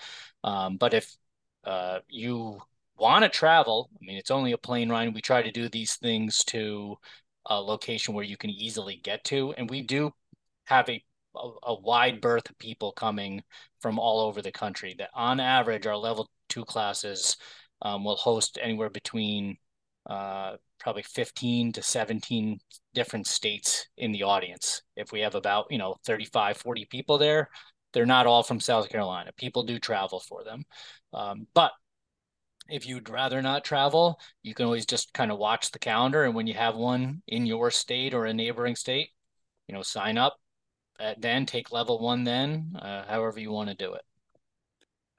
Um, but if uh, you want to travel, I mean, it's only a plane ride. We try to do these things to a location where you can easily get to, and we do have a a, a wide berth of people coming from all over the country. That on average, our level two classes um, will host anywhere between uh, probably 15 to 17 different states in the audience. If we have about, you know, 35, 40 people there, they're not all from South Carolina. People do travel for them. Um, but if you'd rather not travel, you can always just kind of watch the calendar. And when you have one in your state or a neighboring state, you know, sign up, at then, take level one then, uh, however you want to do it.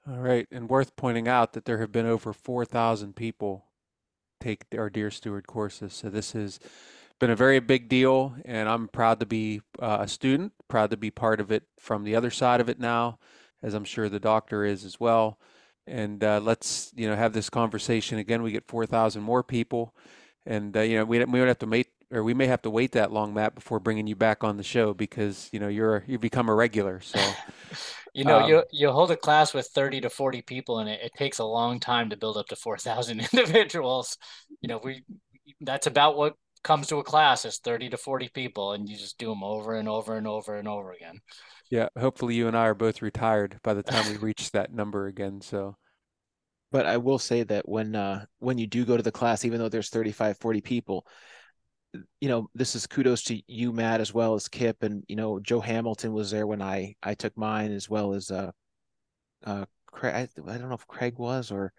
All right, and worth pointing out that there have been over 4,000 people take our Deer Steward courses. So this has been a very big deal, and I'm proud to be uh, a student, proud to be part of it from the other side of it now, as I'm sure the doctor is as well. And uh, let's you know have this conversation again. We get 4,000 more people, and uh, you know we we don't have to wait or we may have to wait that long, Matt, before bringing you back on the show because you know you're you become a regular. So, you know, um, you you hold a class with thirty to forty people, and it, it takes a long time to build up to four thousand individuals. You know, we that's about what comes to a class is thirty to forty people, and you just do them over and over and over and over again. Yeah, hopefully you and I are both retired by the time we reach that number again. So but I will say that when uh, when you do go to the class, even though there's 35, 40 people, you know, this is kudos to you, Matt, as well as Kip, and you know, Joe Hamilton was there when I I took mine, as well as uh, uh, Craig. I, I don't know if Craig was or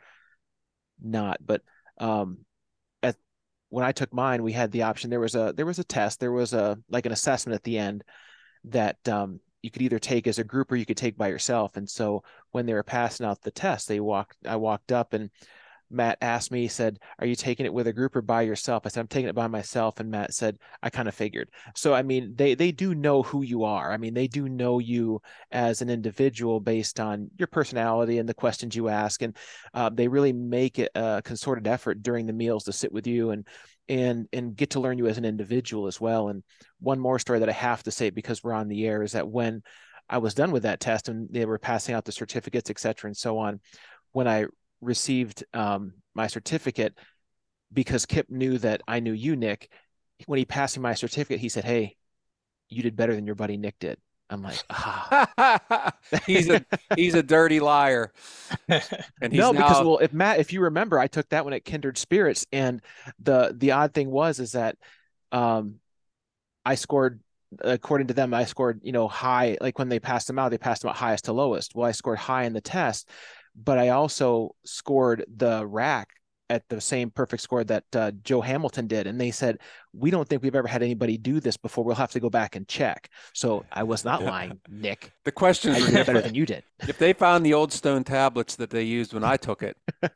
not, but um, at when I took mine, we had the option. There was a there was a test. There was a like an assessment at the end that um you could either take as a group or you could take by yourself. And so when they were passing out the test, they walked. I walked up and Matt asked me, he said, Are you taking it with a group or by yourself? I said, I'm taking it by myself. And Matt said, I kind of figured. So, I mean, they, they do know who you are. I mean, they do know you as an individual based on your personality and the questions you ask. And uh, they really make it a concerted effort during the meals to sit with you and, and, and get to learn you as an individual as well. And one more story that I have to say because we're on the air is that when I was done with that test and they were passing out the certificates, et cetera, and so on, when I received um, my certificate because Kip knew that I knew you, Nick. When he passed me my certificate, he said, "Hey, you did better than your buddy Nick did." I'm like, ah. he's a he's a dirty liar. And he's no, now... because well, if Matt, if you remember, I took that one at Kindred Spirits, and the the odd thing was is that um, I scored according to them, I scored you know high. Like when they passed them out, they passed them out highest to lowest. Well, I scored high in the test, but I also scored the rack at the same perfect score that uh, Joe Hamilton did. And they said, We don't think we've ever had anybody do this before. We'll have to go back and check. So I was not yeah. lying, Nick. The question is better than you did. If they found the old stone tablets that they used when I took it,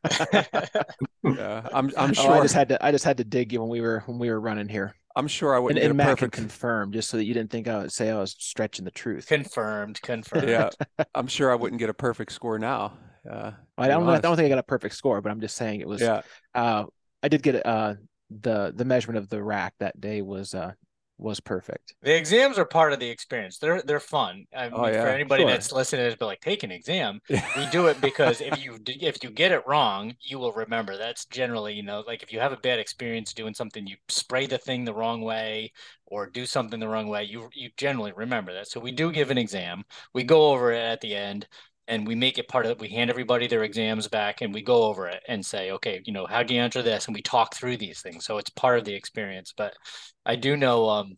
I'm, I'm sure. Oh, I just had to I just had to dig when we were when we were running here. I'm sure I wouldn't. And, and Matt perfect... can confirm, just so that you didn't think I would say I was stretching the truth. Confirmed, confirmed. Yeah, I'm sure I wouldn't get a perfect score now. Uh, I don't. I don't think I got a perfect score, but I'm just saying it was. Yeah. Uh, I did get uh, the the measurement of the rack that day was uh was perfect. The exams are part of the experience. They're they're fun. I Oh, yeah, for anybody sure. that's listening, to but like take an exam. We do it because if you if you get it wrong, you will remember. That's generally, you know, like if you have a bad experience doing something, you spray the thing the wrong way or do something the wrong way, you you generally remember that. So we do give an exam. We go over it at the end and we make it part of it. We hand everybody their exams back and we go over it and say, okay, you know, how do you answer this? And we talk through these things. So it's part of the experience. But I do know um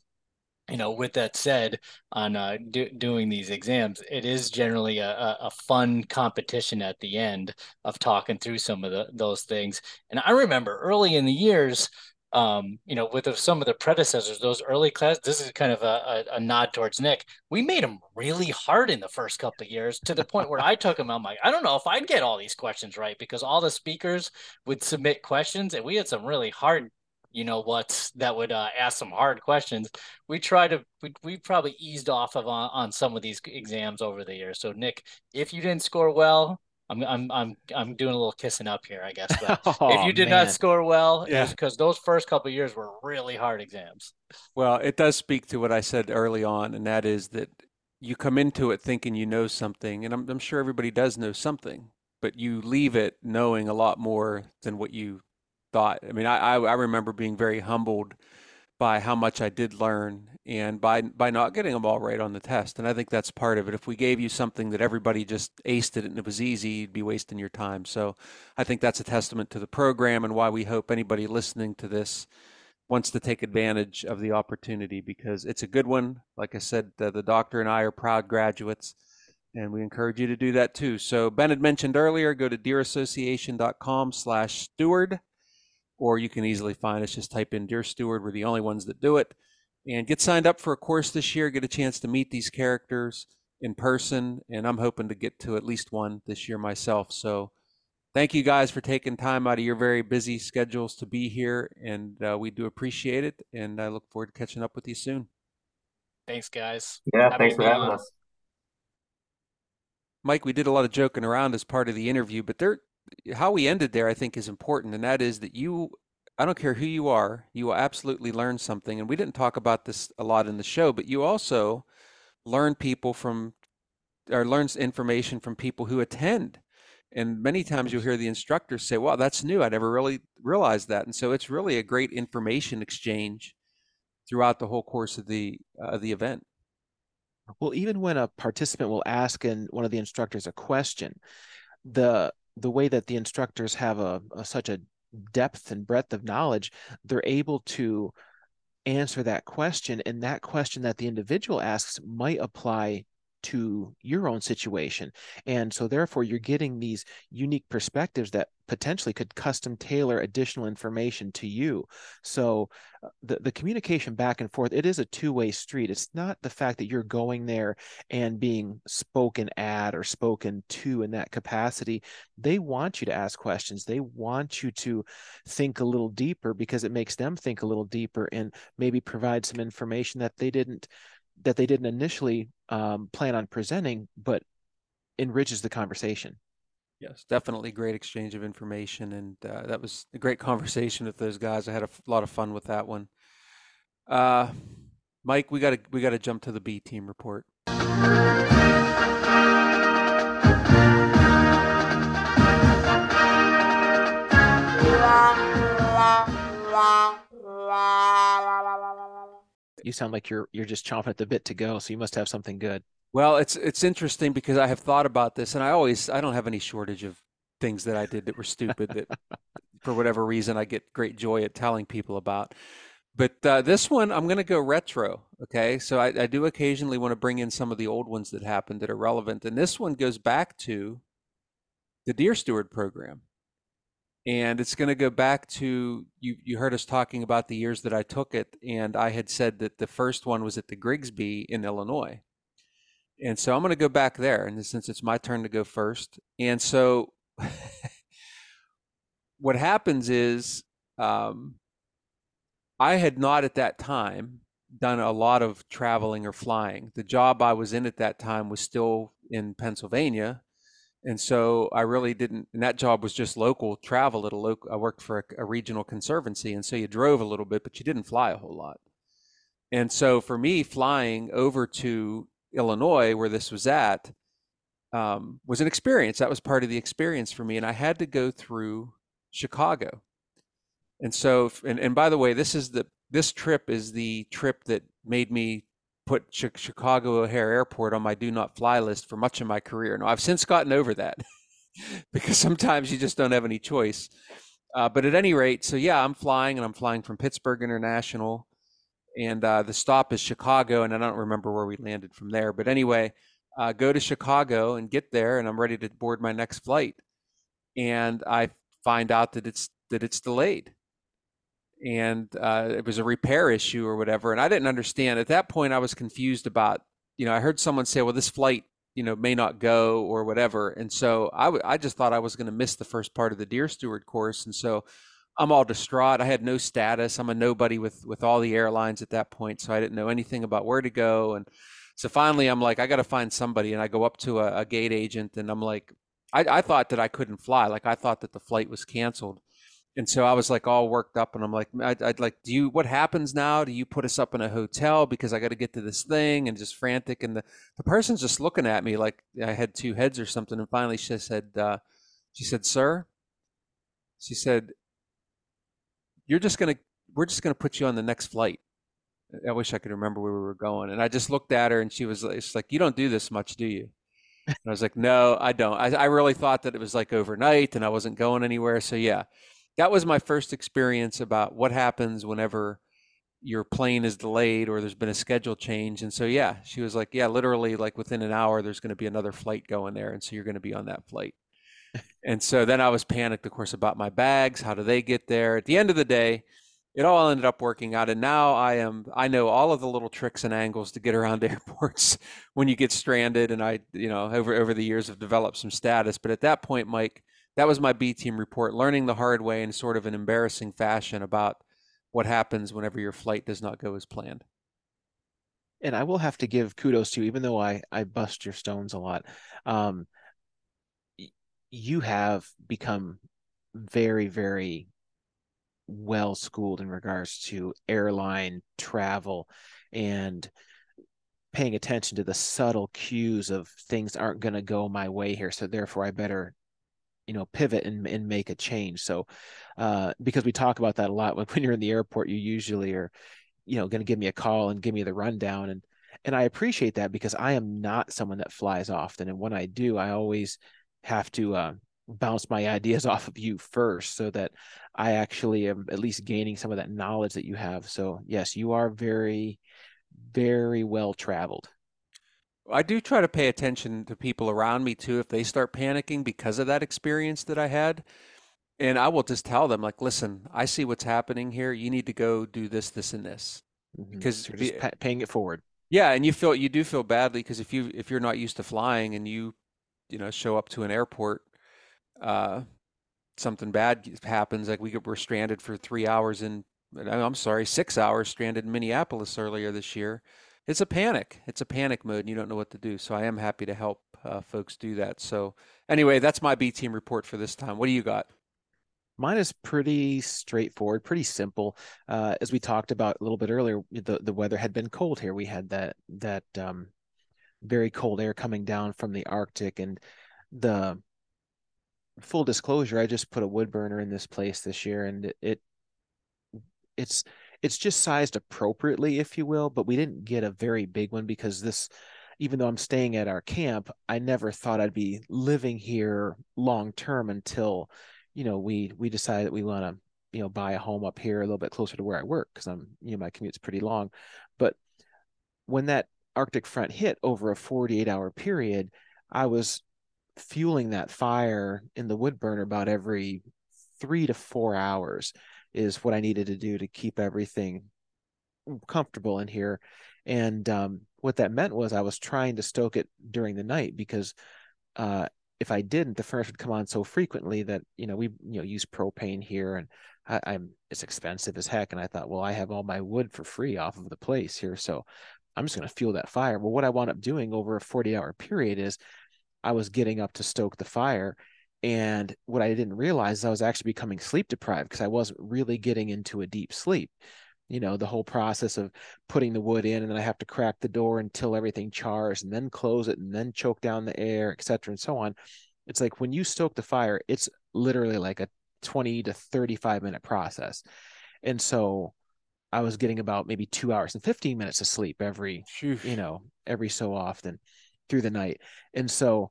you know, with that said, on uh, do, doing these exams, it is generally a, a, fun competition at the end of talking through some of the, those things. And I remember early in the years, um, you know, with some of the predecessors, those early class, this is kind of a, a, a nod towards Nick. We made them really hard in the first couple of years to the point where I took them. I'm like, I don't know if I'd get all these questions right because all the speakers would submit questions and we had some really hard you know what that would uh, ask some hard questions we try to we, we probably eased off of on, on some of these exams over the years so nick if you didn't score well i'm i'm i'm, I'm doing a little kissing up here i guess but Oh, if you did man. not score well Yeah. it's because those first couple of years were really hard exams Well, it does speak to what I said early on, and that is that you come into it thinking you know something, and I'm, I'm sure everybody does know something, but you leave it knowing a lot more than what you thought. I mean, I, I, I remember being very humbled by how much I did learn and by by not getting them all right on the test. And I think that's part of it. If we gave you something that everybody just aced it and it was easy, you'd be wasting your time. So I think that's a testament to the program and why we hope anybody listening to this wants to take advantage of the opportunity because it's a good one. Like I said, the, the doctor and I are proud graduates, and we encourage you to do that too. So Ben had mentioned earlier, go to deerassociation.com slash steward, or you can easily find us. Just type in Deer Steward. We're the only ones that do it. And get signed up for a course this year. Get a chance to meet these characters in person, and I'm hoping to get to at least one this year myself. So thank you guys for taking time out of your very busy schedules to be here, and uh, we do appreciate it. And I look forward to catching up with you soon. thanks guys Yeah, Happy thanks for having us. Mike, we did a lot of joking around as part of the interview, but there, how we ended there, I think, is important, and that is that you, I don't care who you are, you will absolutely learn something. And we didn't talk about this a lot in the show, but you also learn people from, or learns information from people who attend. And many times you'll hear the instructors say, "Wow, that's new. I never really realized that." And so it's really a great information exchange throughout the whole course of the uh, the event. Well, even when a participant will ask and one of the instructors a question, the the way that the instructors have a, a such a depth and breadth of knowledge, they're able to answer that question, and that question that the individual asks might apply to your own situation. And so therefore you're getting these unique perspectives that potentially could custom tailor additional information to you. So uh, the, the communication back and forth, it is a two-way street. It's not the fact that you're going there and being spoken at or spoken to in that capacity. They want you to ask questions. They want you to think a little deeper because it makes them think a little deeper and maybe provide some information that they didn't that they didn't initially um, plan on presenting, but enriches the conversation. Yes, definitely great exchange of information, and uh, that was a great conversation with those guys. I had a f- lot of fun with that one. Uh, Mike, we got to we got to jump to the B team report. You sound like you're you're just chomping at the bit to go, so you must have something good. Well, it's it's interesting because I have thought about this, and I always I don't have any shortage of things that I did that were stupid that for whatever reason I get great joy at telling people about. But uh, this one I'm going to go retro. Okay, so I, I do occasionally want to bring in some of the old ones that happened that are relevant, and this one goes back to the Deer Steward program, and it's going to go back to you. You heard us talking about the years that I took it, and I had said that the first one was at the Grigsby in Illinois. And so I'm going to go back there, and since it's my turn to go first, and so what happens is um, I had not at that time done a lot of traveling or flying. The job I was in at that time was still in Pennsylvania, And so I really didn't, and that job was just local travel at a local, I worked for a, a regional conservancy. And so you drove a little bit, but you didn't fly a whole lot. And so for me, flying over to Illinois, where this was at, um, was an experience. That was part of the experience for me. And I had to go through Chicago. And so, and, and by the way, this is the, this trip is the trip that made me put Chicago O'Hare Airport on my do not fly list for much of my career. Now, I've since gotten over that because sometimes you just don't have any choice. Uh, but at any rate, so yeah, I'm flying and I'm flying from Pittsburgh International. And uh, the stop is Chicago. And I don't remember where we landed from there. But anyway, uh, go to Chicago and get there, and I'm ready to board my next flight. And I find out that it's that it's delayed and uh, it was a repair issue or whatever. And I didn't understand at that point. I was confused about, you know, I heard someone say, "Well, this flight, you know, may not go or whatever," and so I, w- I just thought I was going to miss the first part of the Deer Steward course, and so I'm all distraught. I had no status. I'm a nobody with with all the airlines at that point, so I didn't know anything about where to go. And so finally, I'm like, I got to find somebody, and I go up to a, a gate agent, and I'm like, I, I thought that I couldn't fly. Like I thought that the flight was canceled and so I was like all worked up, and I'm like, I'd, I'd, like, do you? What happens now? Do you put us up in a hotel because I got to get to this thing? And just frantic, and the the person's just looking at me like I had two heads or something. And finally, she said, uh, she said, sir, she said, you're just gonna, we're just gonna put you on the next flight. I wish I could remember where we were going. And I just looked at her, and she was like, like, you don't do this much, do you? And I was like, no, I don't. I, I really thought that it was like overnight, and I wasn't going anywhere. So yeah that was my first experience about what happens whenever your plane is delayed or there's been a schedule change. And so, yeah, she was like, yeah, literally, like within an hour, there's going to be another flight going there. And so you're going to be on that flight. and so then I was panicked, of course, about my bags. How do they get there? At the end of the day, it all ended up working out. And now I am, I know all of the little tricks and angles to get around airports when you get stranded. And I, you know, over, over the years have developed some status. But at that point, Mike, that was my B team report, learning the hard way in sort of an embarrassing fashion about what happens whenever your flight does not go as planned. And I will have to give kudos to you, even though I, I bust your stones a lot. Um, you have become very, very well schooled in regards to airline travel and paying attention to the subtle cues of things aren't going to go my way here. So therefore, I better you know pivot and, and make a change. So uh, because we talk about that a lot when you're in the airport you usually are you know going to give me a call and give me the rundown. And and i appreciate that because i am not someone that flies often. And when i do i always have to uh, bounce my ideas off of you first so that i actually am at least gaining some of that knowledge that you have. So yes you are very very well traveled I do try to pay attention to people around me too if they start panicking because of that experience that I had. And I will just tell them like, listen, I see what's happening here. You need to go do this, this, and this, mm-hmm. because so just paying it forward. Yeah, and you feel you do feel badly because if you if you're not used to flying and you you know show up to an airport, uh, something bad happens. Like we were stranded for three hours in. I'm sorry, six hours stranded in Minneapolis earlier this year it's a panic. It's a panic mode, and you don't know what to do. So I am happy to help uh, folks do that. So anyway, that's my B team report for this time. What do you got? Mine is pretty straightforward, pretty simple. Uh, as we talked about a little bit earlier, the the weather had been cold here. We had that that um, very cold air coming down from the Arctic, and the full disclosure, I just put a wood burner in this place this year, and it, it it's it's just sized appropriately, if you will, but we didn't get a very big one because this, even though I'm staying at our camp, I never thought I'd be living here long term until, you know, we we decided that we want to, you know, buy a home up here a little bit closer to where I work because I'm, you know, my commute's pretty long. But when that Arctic front hit over a 48 hour period, I was fueling that fire in the wood burner about every three to four hours is what I needed to do to keep everything comfortable in here. And um, what that meant was I was trying to stoke it during the night because uh, if I didn't, the furnace would come on so frequently that you know we you know use propane here, and I, am it's expensive as heck. And I thought, well, I have all my wood for free off of the place here, so I'm just going to fuel that fire. Well, what I wound up doing over a 40 hour period is I was getting up to stoke the fire. And what I didn't realize is I was actually becoming sleep deprived because I wasn't really getting into a deep sleep. You know, the whole process of putting the wood in and then I have to crack the door until everything chars and then close it and then choke down the air, et cetera, and so on. It's like when you stoke the fire, it's literally like a 20 to 35 minute process. And so I was getting about maybe two hours and 15 minutes of sleep every, Sheesh. you know, every so often through the night. And so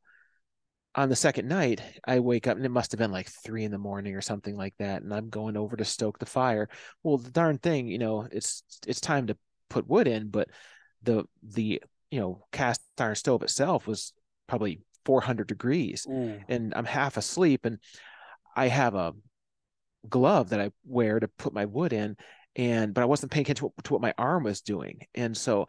on the second night, I wake up and it must have been like three in the morning or something like that. And I'm going over to stoke the fire. Well, the darn thing, you know, it's it's time to put wood in, but the the you know cast iron stove itself was probably 400 degrees, Ooh. and I'm half asleep, and I have a glove that I wear to put my wood in, and but I wasn't paying attention to, to what my arm was doing, and so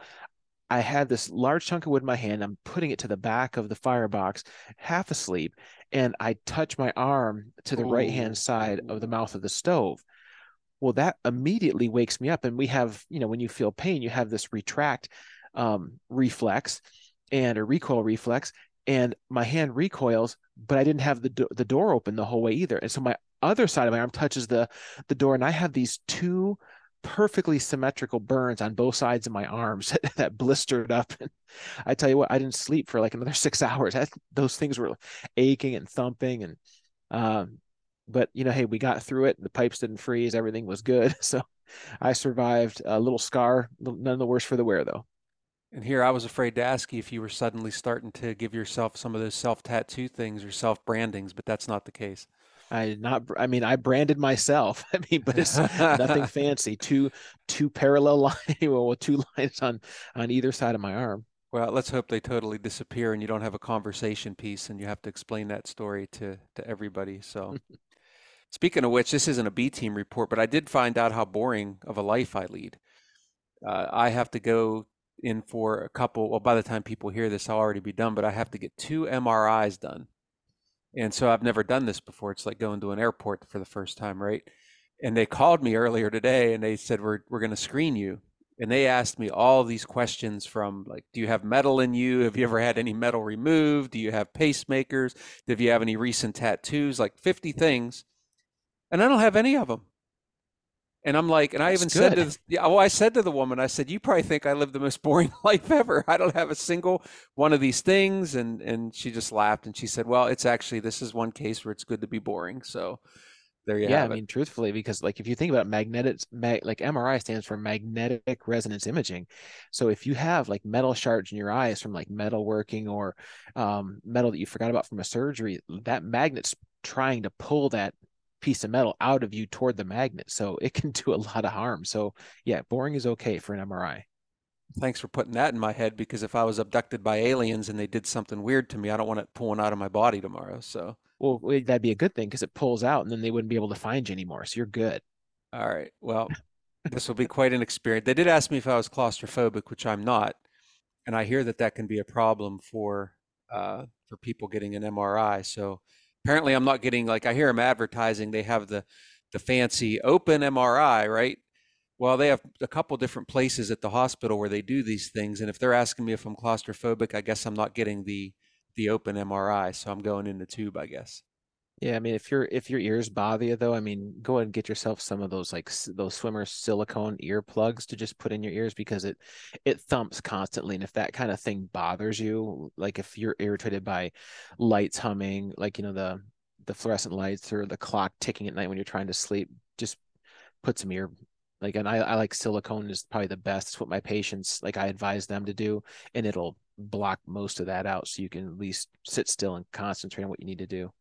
I had this large chunk of wood in my hand. I'm putting it to the back of the firebox, half asleep, and I touch my arm to the right hand side of the mouth of the stove. Well, that immediately wakes me up. And we have, you know, when you feel pain, you have this retract um, reflex and a recoil reflex, and my hand recoils, but I didn't have the do- the door open the whole way either. And so my other side of my arm touches the the door, and I have these two perfectly symmetrical burns on both sides of my arms that blistered up. And I tell you what, I didn't sleep for like another six hours. I, those things were aching and thumping. And, um, but you know, hey, we got through it. The pipes didn't freeze. Everything was good. So I survived a little scar, none of the worse for the wear though. And here I was afraid to ask you if you were suddenly starting to give yourself some of those self tattoo things or self brandings, but that's not the case. I not I mean I branded myself. I mean, but it's nothing fancy. Two two parallel lines, well, two lines on on either side of my arm. Well, let's hope they totally disappear and you don't have a conversation piece and you have to explain that story to to everybody. So speaking of which, this isn't a B team report, but I did find out how boring of a life I lead. Uh, I have to go in for a couple. Well, by the time people hear this, I'll already be done. But I have to get two MRIs done and so I've never done this before. It's like going to an airport for the first time, right? And they called me earlier today and they said, We're, we're going to screen you. And they asked me all these questions from like, do you have metal in you? Have you ever had any metal removed? Do you have pacemakers? Do you have any recent tattoos? Like 50 things. And I don't have any of them. And I'm like, and I even said to, the, yeah, well, I said to the woman, I said, you probably think I live the most boring life ever. I don't have a single one of these things. And, and she just laughed and she said, well, it's actually, this is one case where it's good to be boring. So there you go. yeah, I mean, truthfully, because like, if you think about magnetic, mag, like MRI stands for magnetic resonance imaging. So if you have like metal shards in your eyes from like metal working or um, metal that you forgot about from a surgery, that magnet's trying to pull that piece of metal out of you toward the magnet. So it can do a lot of harm. So yeah, boring is okay for an MRI. Thanks for putting that in my head because if I was abducted by aliens and they did something weird to me, I don't want it pulling out of my body tomorrow. So well, that'd be a good thing because it pulls out and then they wouldn't be able to find you anymore. So you're good. All right. Well, this will be quite an experience. They did ask me if I was claustrophobic, which I'm not, and I hear that that can be a problem for uh, for people getting an MRI. So apparently I'm not getting like I hear them advertising they have the the fancy open MRI, right? Well, they have a couple different places at the hospital where they do these things, and if they're asking me if I'm claustrophobic, I guess I'm not getting the the open MRI, so I'm going in the tube, I guess. Yeah, I mean, if your if your ears bother you though, I mean, go ahead and get yourself some of those like those swimmer silicone earplugs to just put in your ears because it it thumps constantly, and if that kind of thing bothers you, like if you're irritated by lights humming, like you know the the fluorescent lights or the clock ticking at night when you're trying to sleep, just put some ear like and I, I like silicone is probably the best. It's what my patients like I advise them to do, and it'll block most of that out so you can at least sit still and concentrate on what you need to do.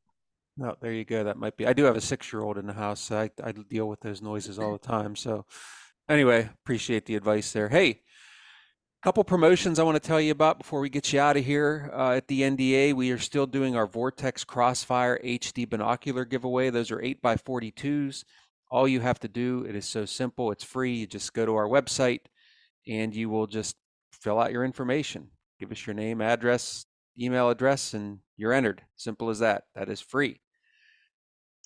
No, there you go. That might be. I do have a six-year-old in the house. So I I deal with those noises all the time. So, anyway, appreciate the advice there. Hey, couple promotions I want to tell you about before we get you out of here. Uh, at the NDA, we are still doing our Vortex Crossfire HD binocular giveaway. Those are eight by 42s. All you have to do, it is so simple. It's free. You just go to our website, and you will just fill out your information. Give us your name, address, email address, and you're entered. Simple as that. That is free.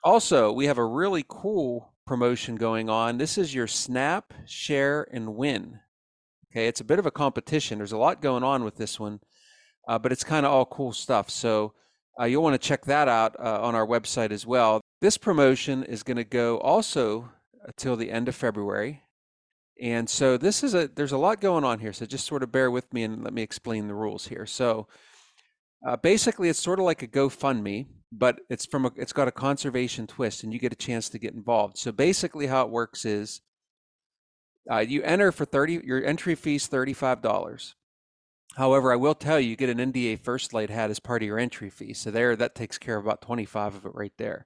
Also, we have a really cool promotion going on. This is your snap, share, and win. Okay, it's a bit of a competition. There's a lot going on with this one. uh, but it's kind of all cool stuff. So uh, you'll want to check that out uh, on our website as well. This promotion is going to go also until the end of February. And so this is a there's a lot going on here. So just sort of bear with me and let me explain the rules here. So uh, basically, it's sort of like a GoFundMe, but it's from a, it's got a conservation twist, and you get a chance to get involved. So basically, how it works is uh, you enter for thirty. Your entry fee is thirty five dollars. However, I will tell you, you get an NDA First Light hat as part of your entry fee. So there, that takes care of about 25 of it right there.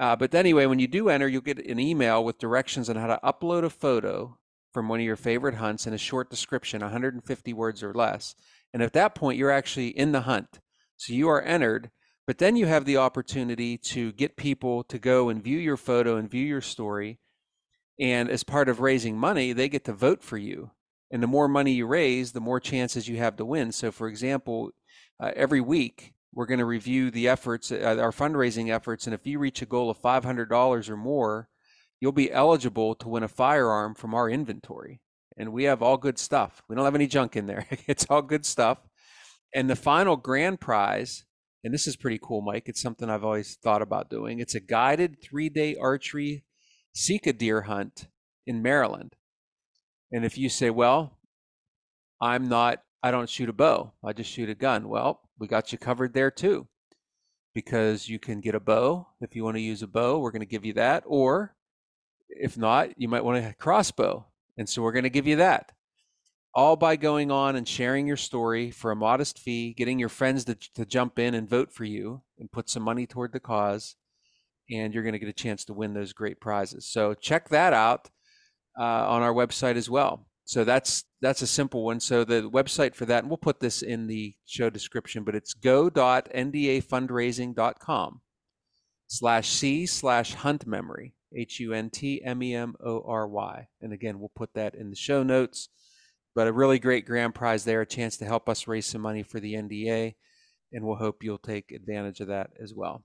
Uh, but anyway, when you do enter, you'll get an email with directions on how to upload a photo from one of your favorite hunts and a short description, 150 words or less. And at that point, you're actually in the hunt. So you are entered, but then you have the opportunity to get people to go and view your photo and view your story. And as part of raising money, they get to vote for you. And the more money you raise, the more chances you have to win. So, for example, uh, every week we're going to review the efforts, uh, our fundraising efforts. And if you reach a goal of $500 or more, you'll be eligible to win a firearm from our inventory. And we have all good stuff. We don't have any junk in there. it's all good stuff. And the final grand prize, and this is pretty cool, Mike. It's something I've always thought about doing. It's a guided three day archery Sika deer hunt in Maryland. And if you say, well, I'm not, I don't shoot a bow, I just shoot a gun. Well, we got you covered there too. Because you can get a bow. If you want to use a bow, we're going to give you that. Or if not, you might want a crossbow. And so we're going to give you that. All by going on and sharing your story for a modest fee, getting your friends to, to jump in and vote for you and put some money toward the cause. And you're going to get a chance to win those great prizes. So check that out uh, on our website as well. So that's that's a simple one. So the website for that, and we'll put this in the show description, but it's go.ndafundraising.com slash c slash hunt memory h u n t m e m o r y. And again, we'll put that in the show notes. But a really great grand prize there, a chance to help us raise some money for the NDA, and we'll hope you'll take advantage of that as well.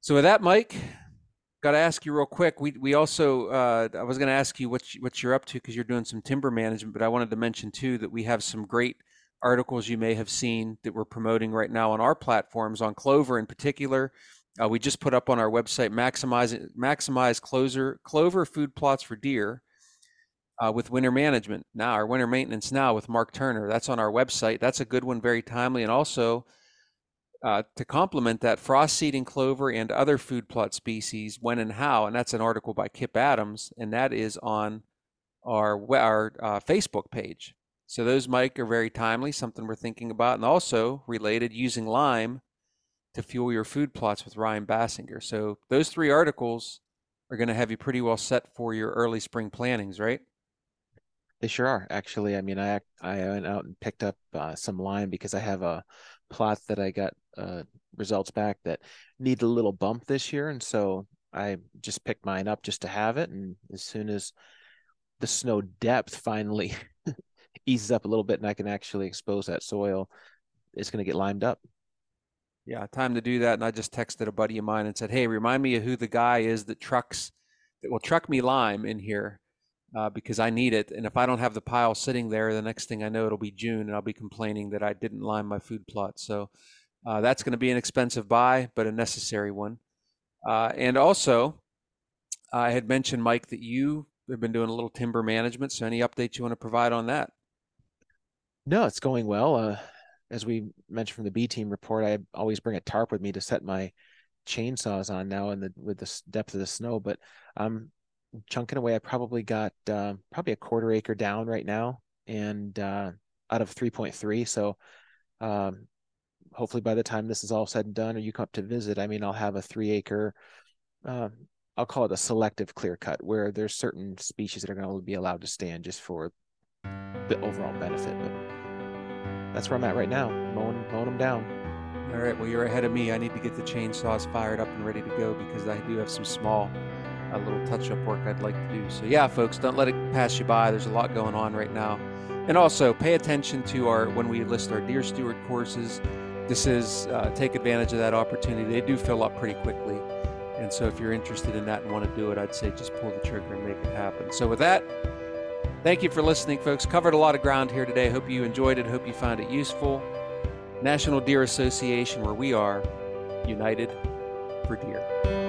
So with that, Mike, got to ask you real quick. We we also uh, I was going to ask you what you, what you're up to because you're doing some timber management, but I wanted to mention too that we have some great articles you may have seen that we're promoting right now on our platforms on clover in particular. Uh, we just put up on our website maximize maximize closer clover food plots for deer uh, with winter management now our winter maintenance now with Mark Turner. That's on our website. That's a good one, very timely, and also uh, to complement that, frost seeding clover and other food plot species, when and how, and that's an article by Kip Adams, and that is on our our uh, Facebook page. So those, Mike, are very timely, something we're thinking about, and also related using lime to fuel your food plots with Ryan Bassinger. So those three articles are going to have you pretty well set for your early spring plantings, right? They sure are. Actually, I mean, I I went out and picked up uh, some lime because I have a plot that I got uh, results back that need a little bump this year, and so I just picked mine up just to have it. And as soon as the snow depth finally eases up a little bit, and I can actually expose that soil, it's going to get limed up. Yeah, time to do that. And I just texted a buddy of mine and said, "Hey, remind me of who the guy is that trucks that will truck me lime in here." Uh, because I need it. And if I don't have the pile sitting there, the next thing I know, it'll be June, and I'll be complaining that I didn't line my food plot. So uh, that's going to be an expensive buy, but a necessary one. Uh, and also, I had mentioned, Mike, that you have been doing a little timber management. So any updates you want to provide on that? No, it's going well. Uh, as we mentioned from the B team report, I always bring a tarp with me to set my chainsaws on now in the with the depth of the snow. But I'm chunking away. I probably got uh, probably a quarter acre down right now, and uh, out of 3.3. So um, hopefully by the time this is all said and done, or you come up to visit, I mean, I'll have a three acre. Uh, I'll call it a selective clear cut, where there's certain species that are going to be allowed to stand just for the overall benefit. But that's where I'm at right now, mowing mowing them down. All right. Well, you're ahead of me. I need to get the chainsaws fired up and ready to go because I do have some small a little touch up work I'd like to do. So, yeah, folks, don't let it pass you by. There's a lot going on right now. And also pay attention to our when we list our Deer Steward courses. This is uh, take advantage of that opportunity. They do fill up pretty quickly. And so, if you're interested in that and want to do it, I'd say just pull the trigger and make it happen. So, with that, Thank you for listening, folks. Covered a lot of ground here today. Hope you enjoyed it. Hope you found it useful. National Deer Association, where we are united for deer.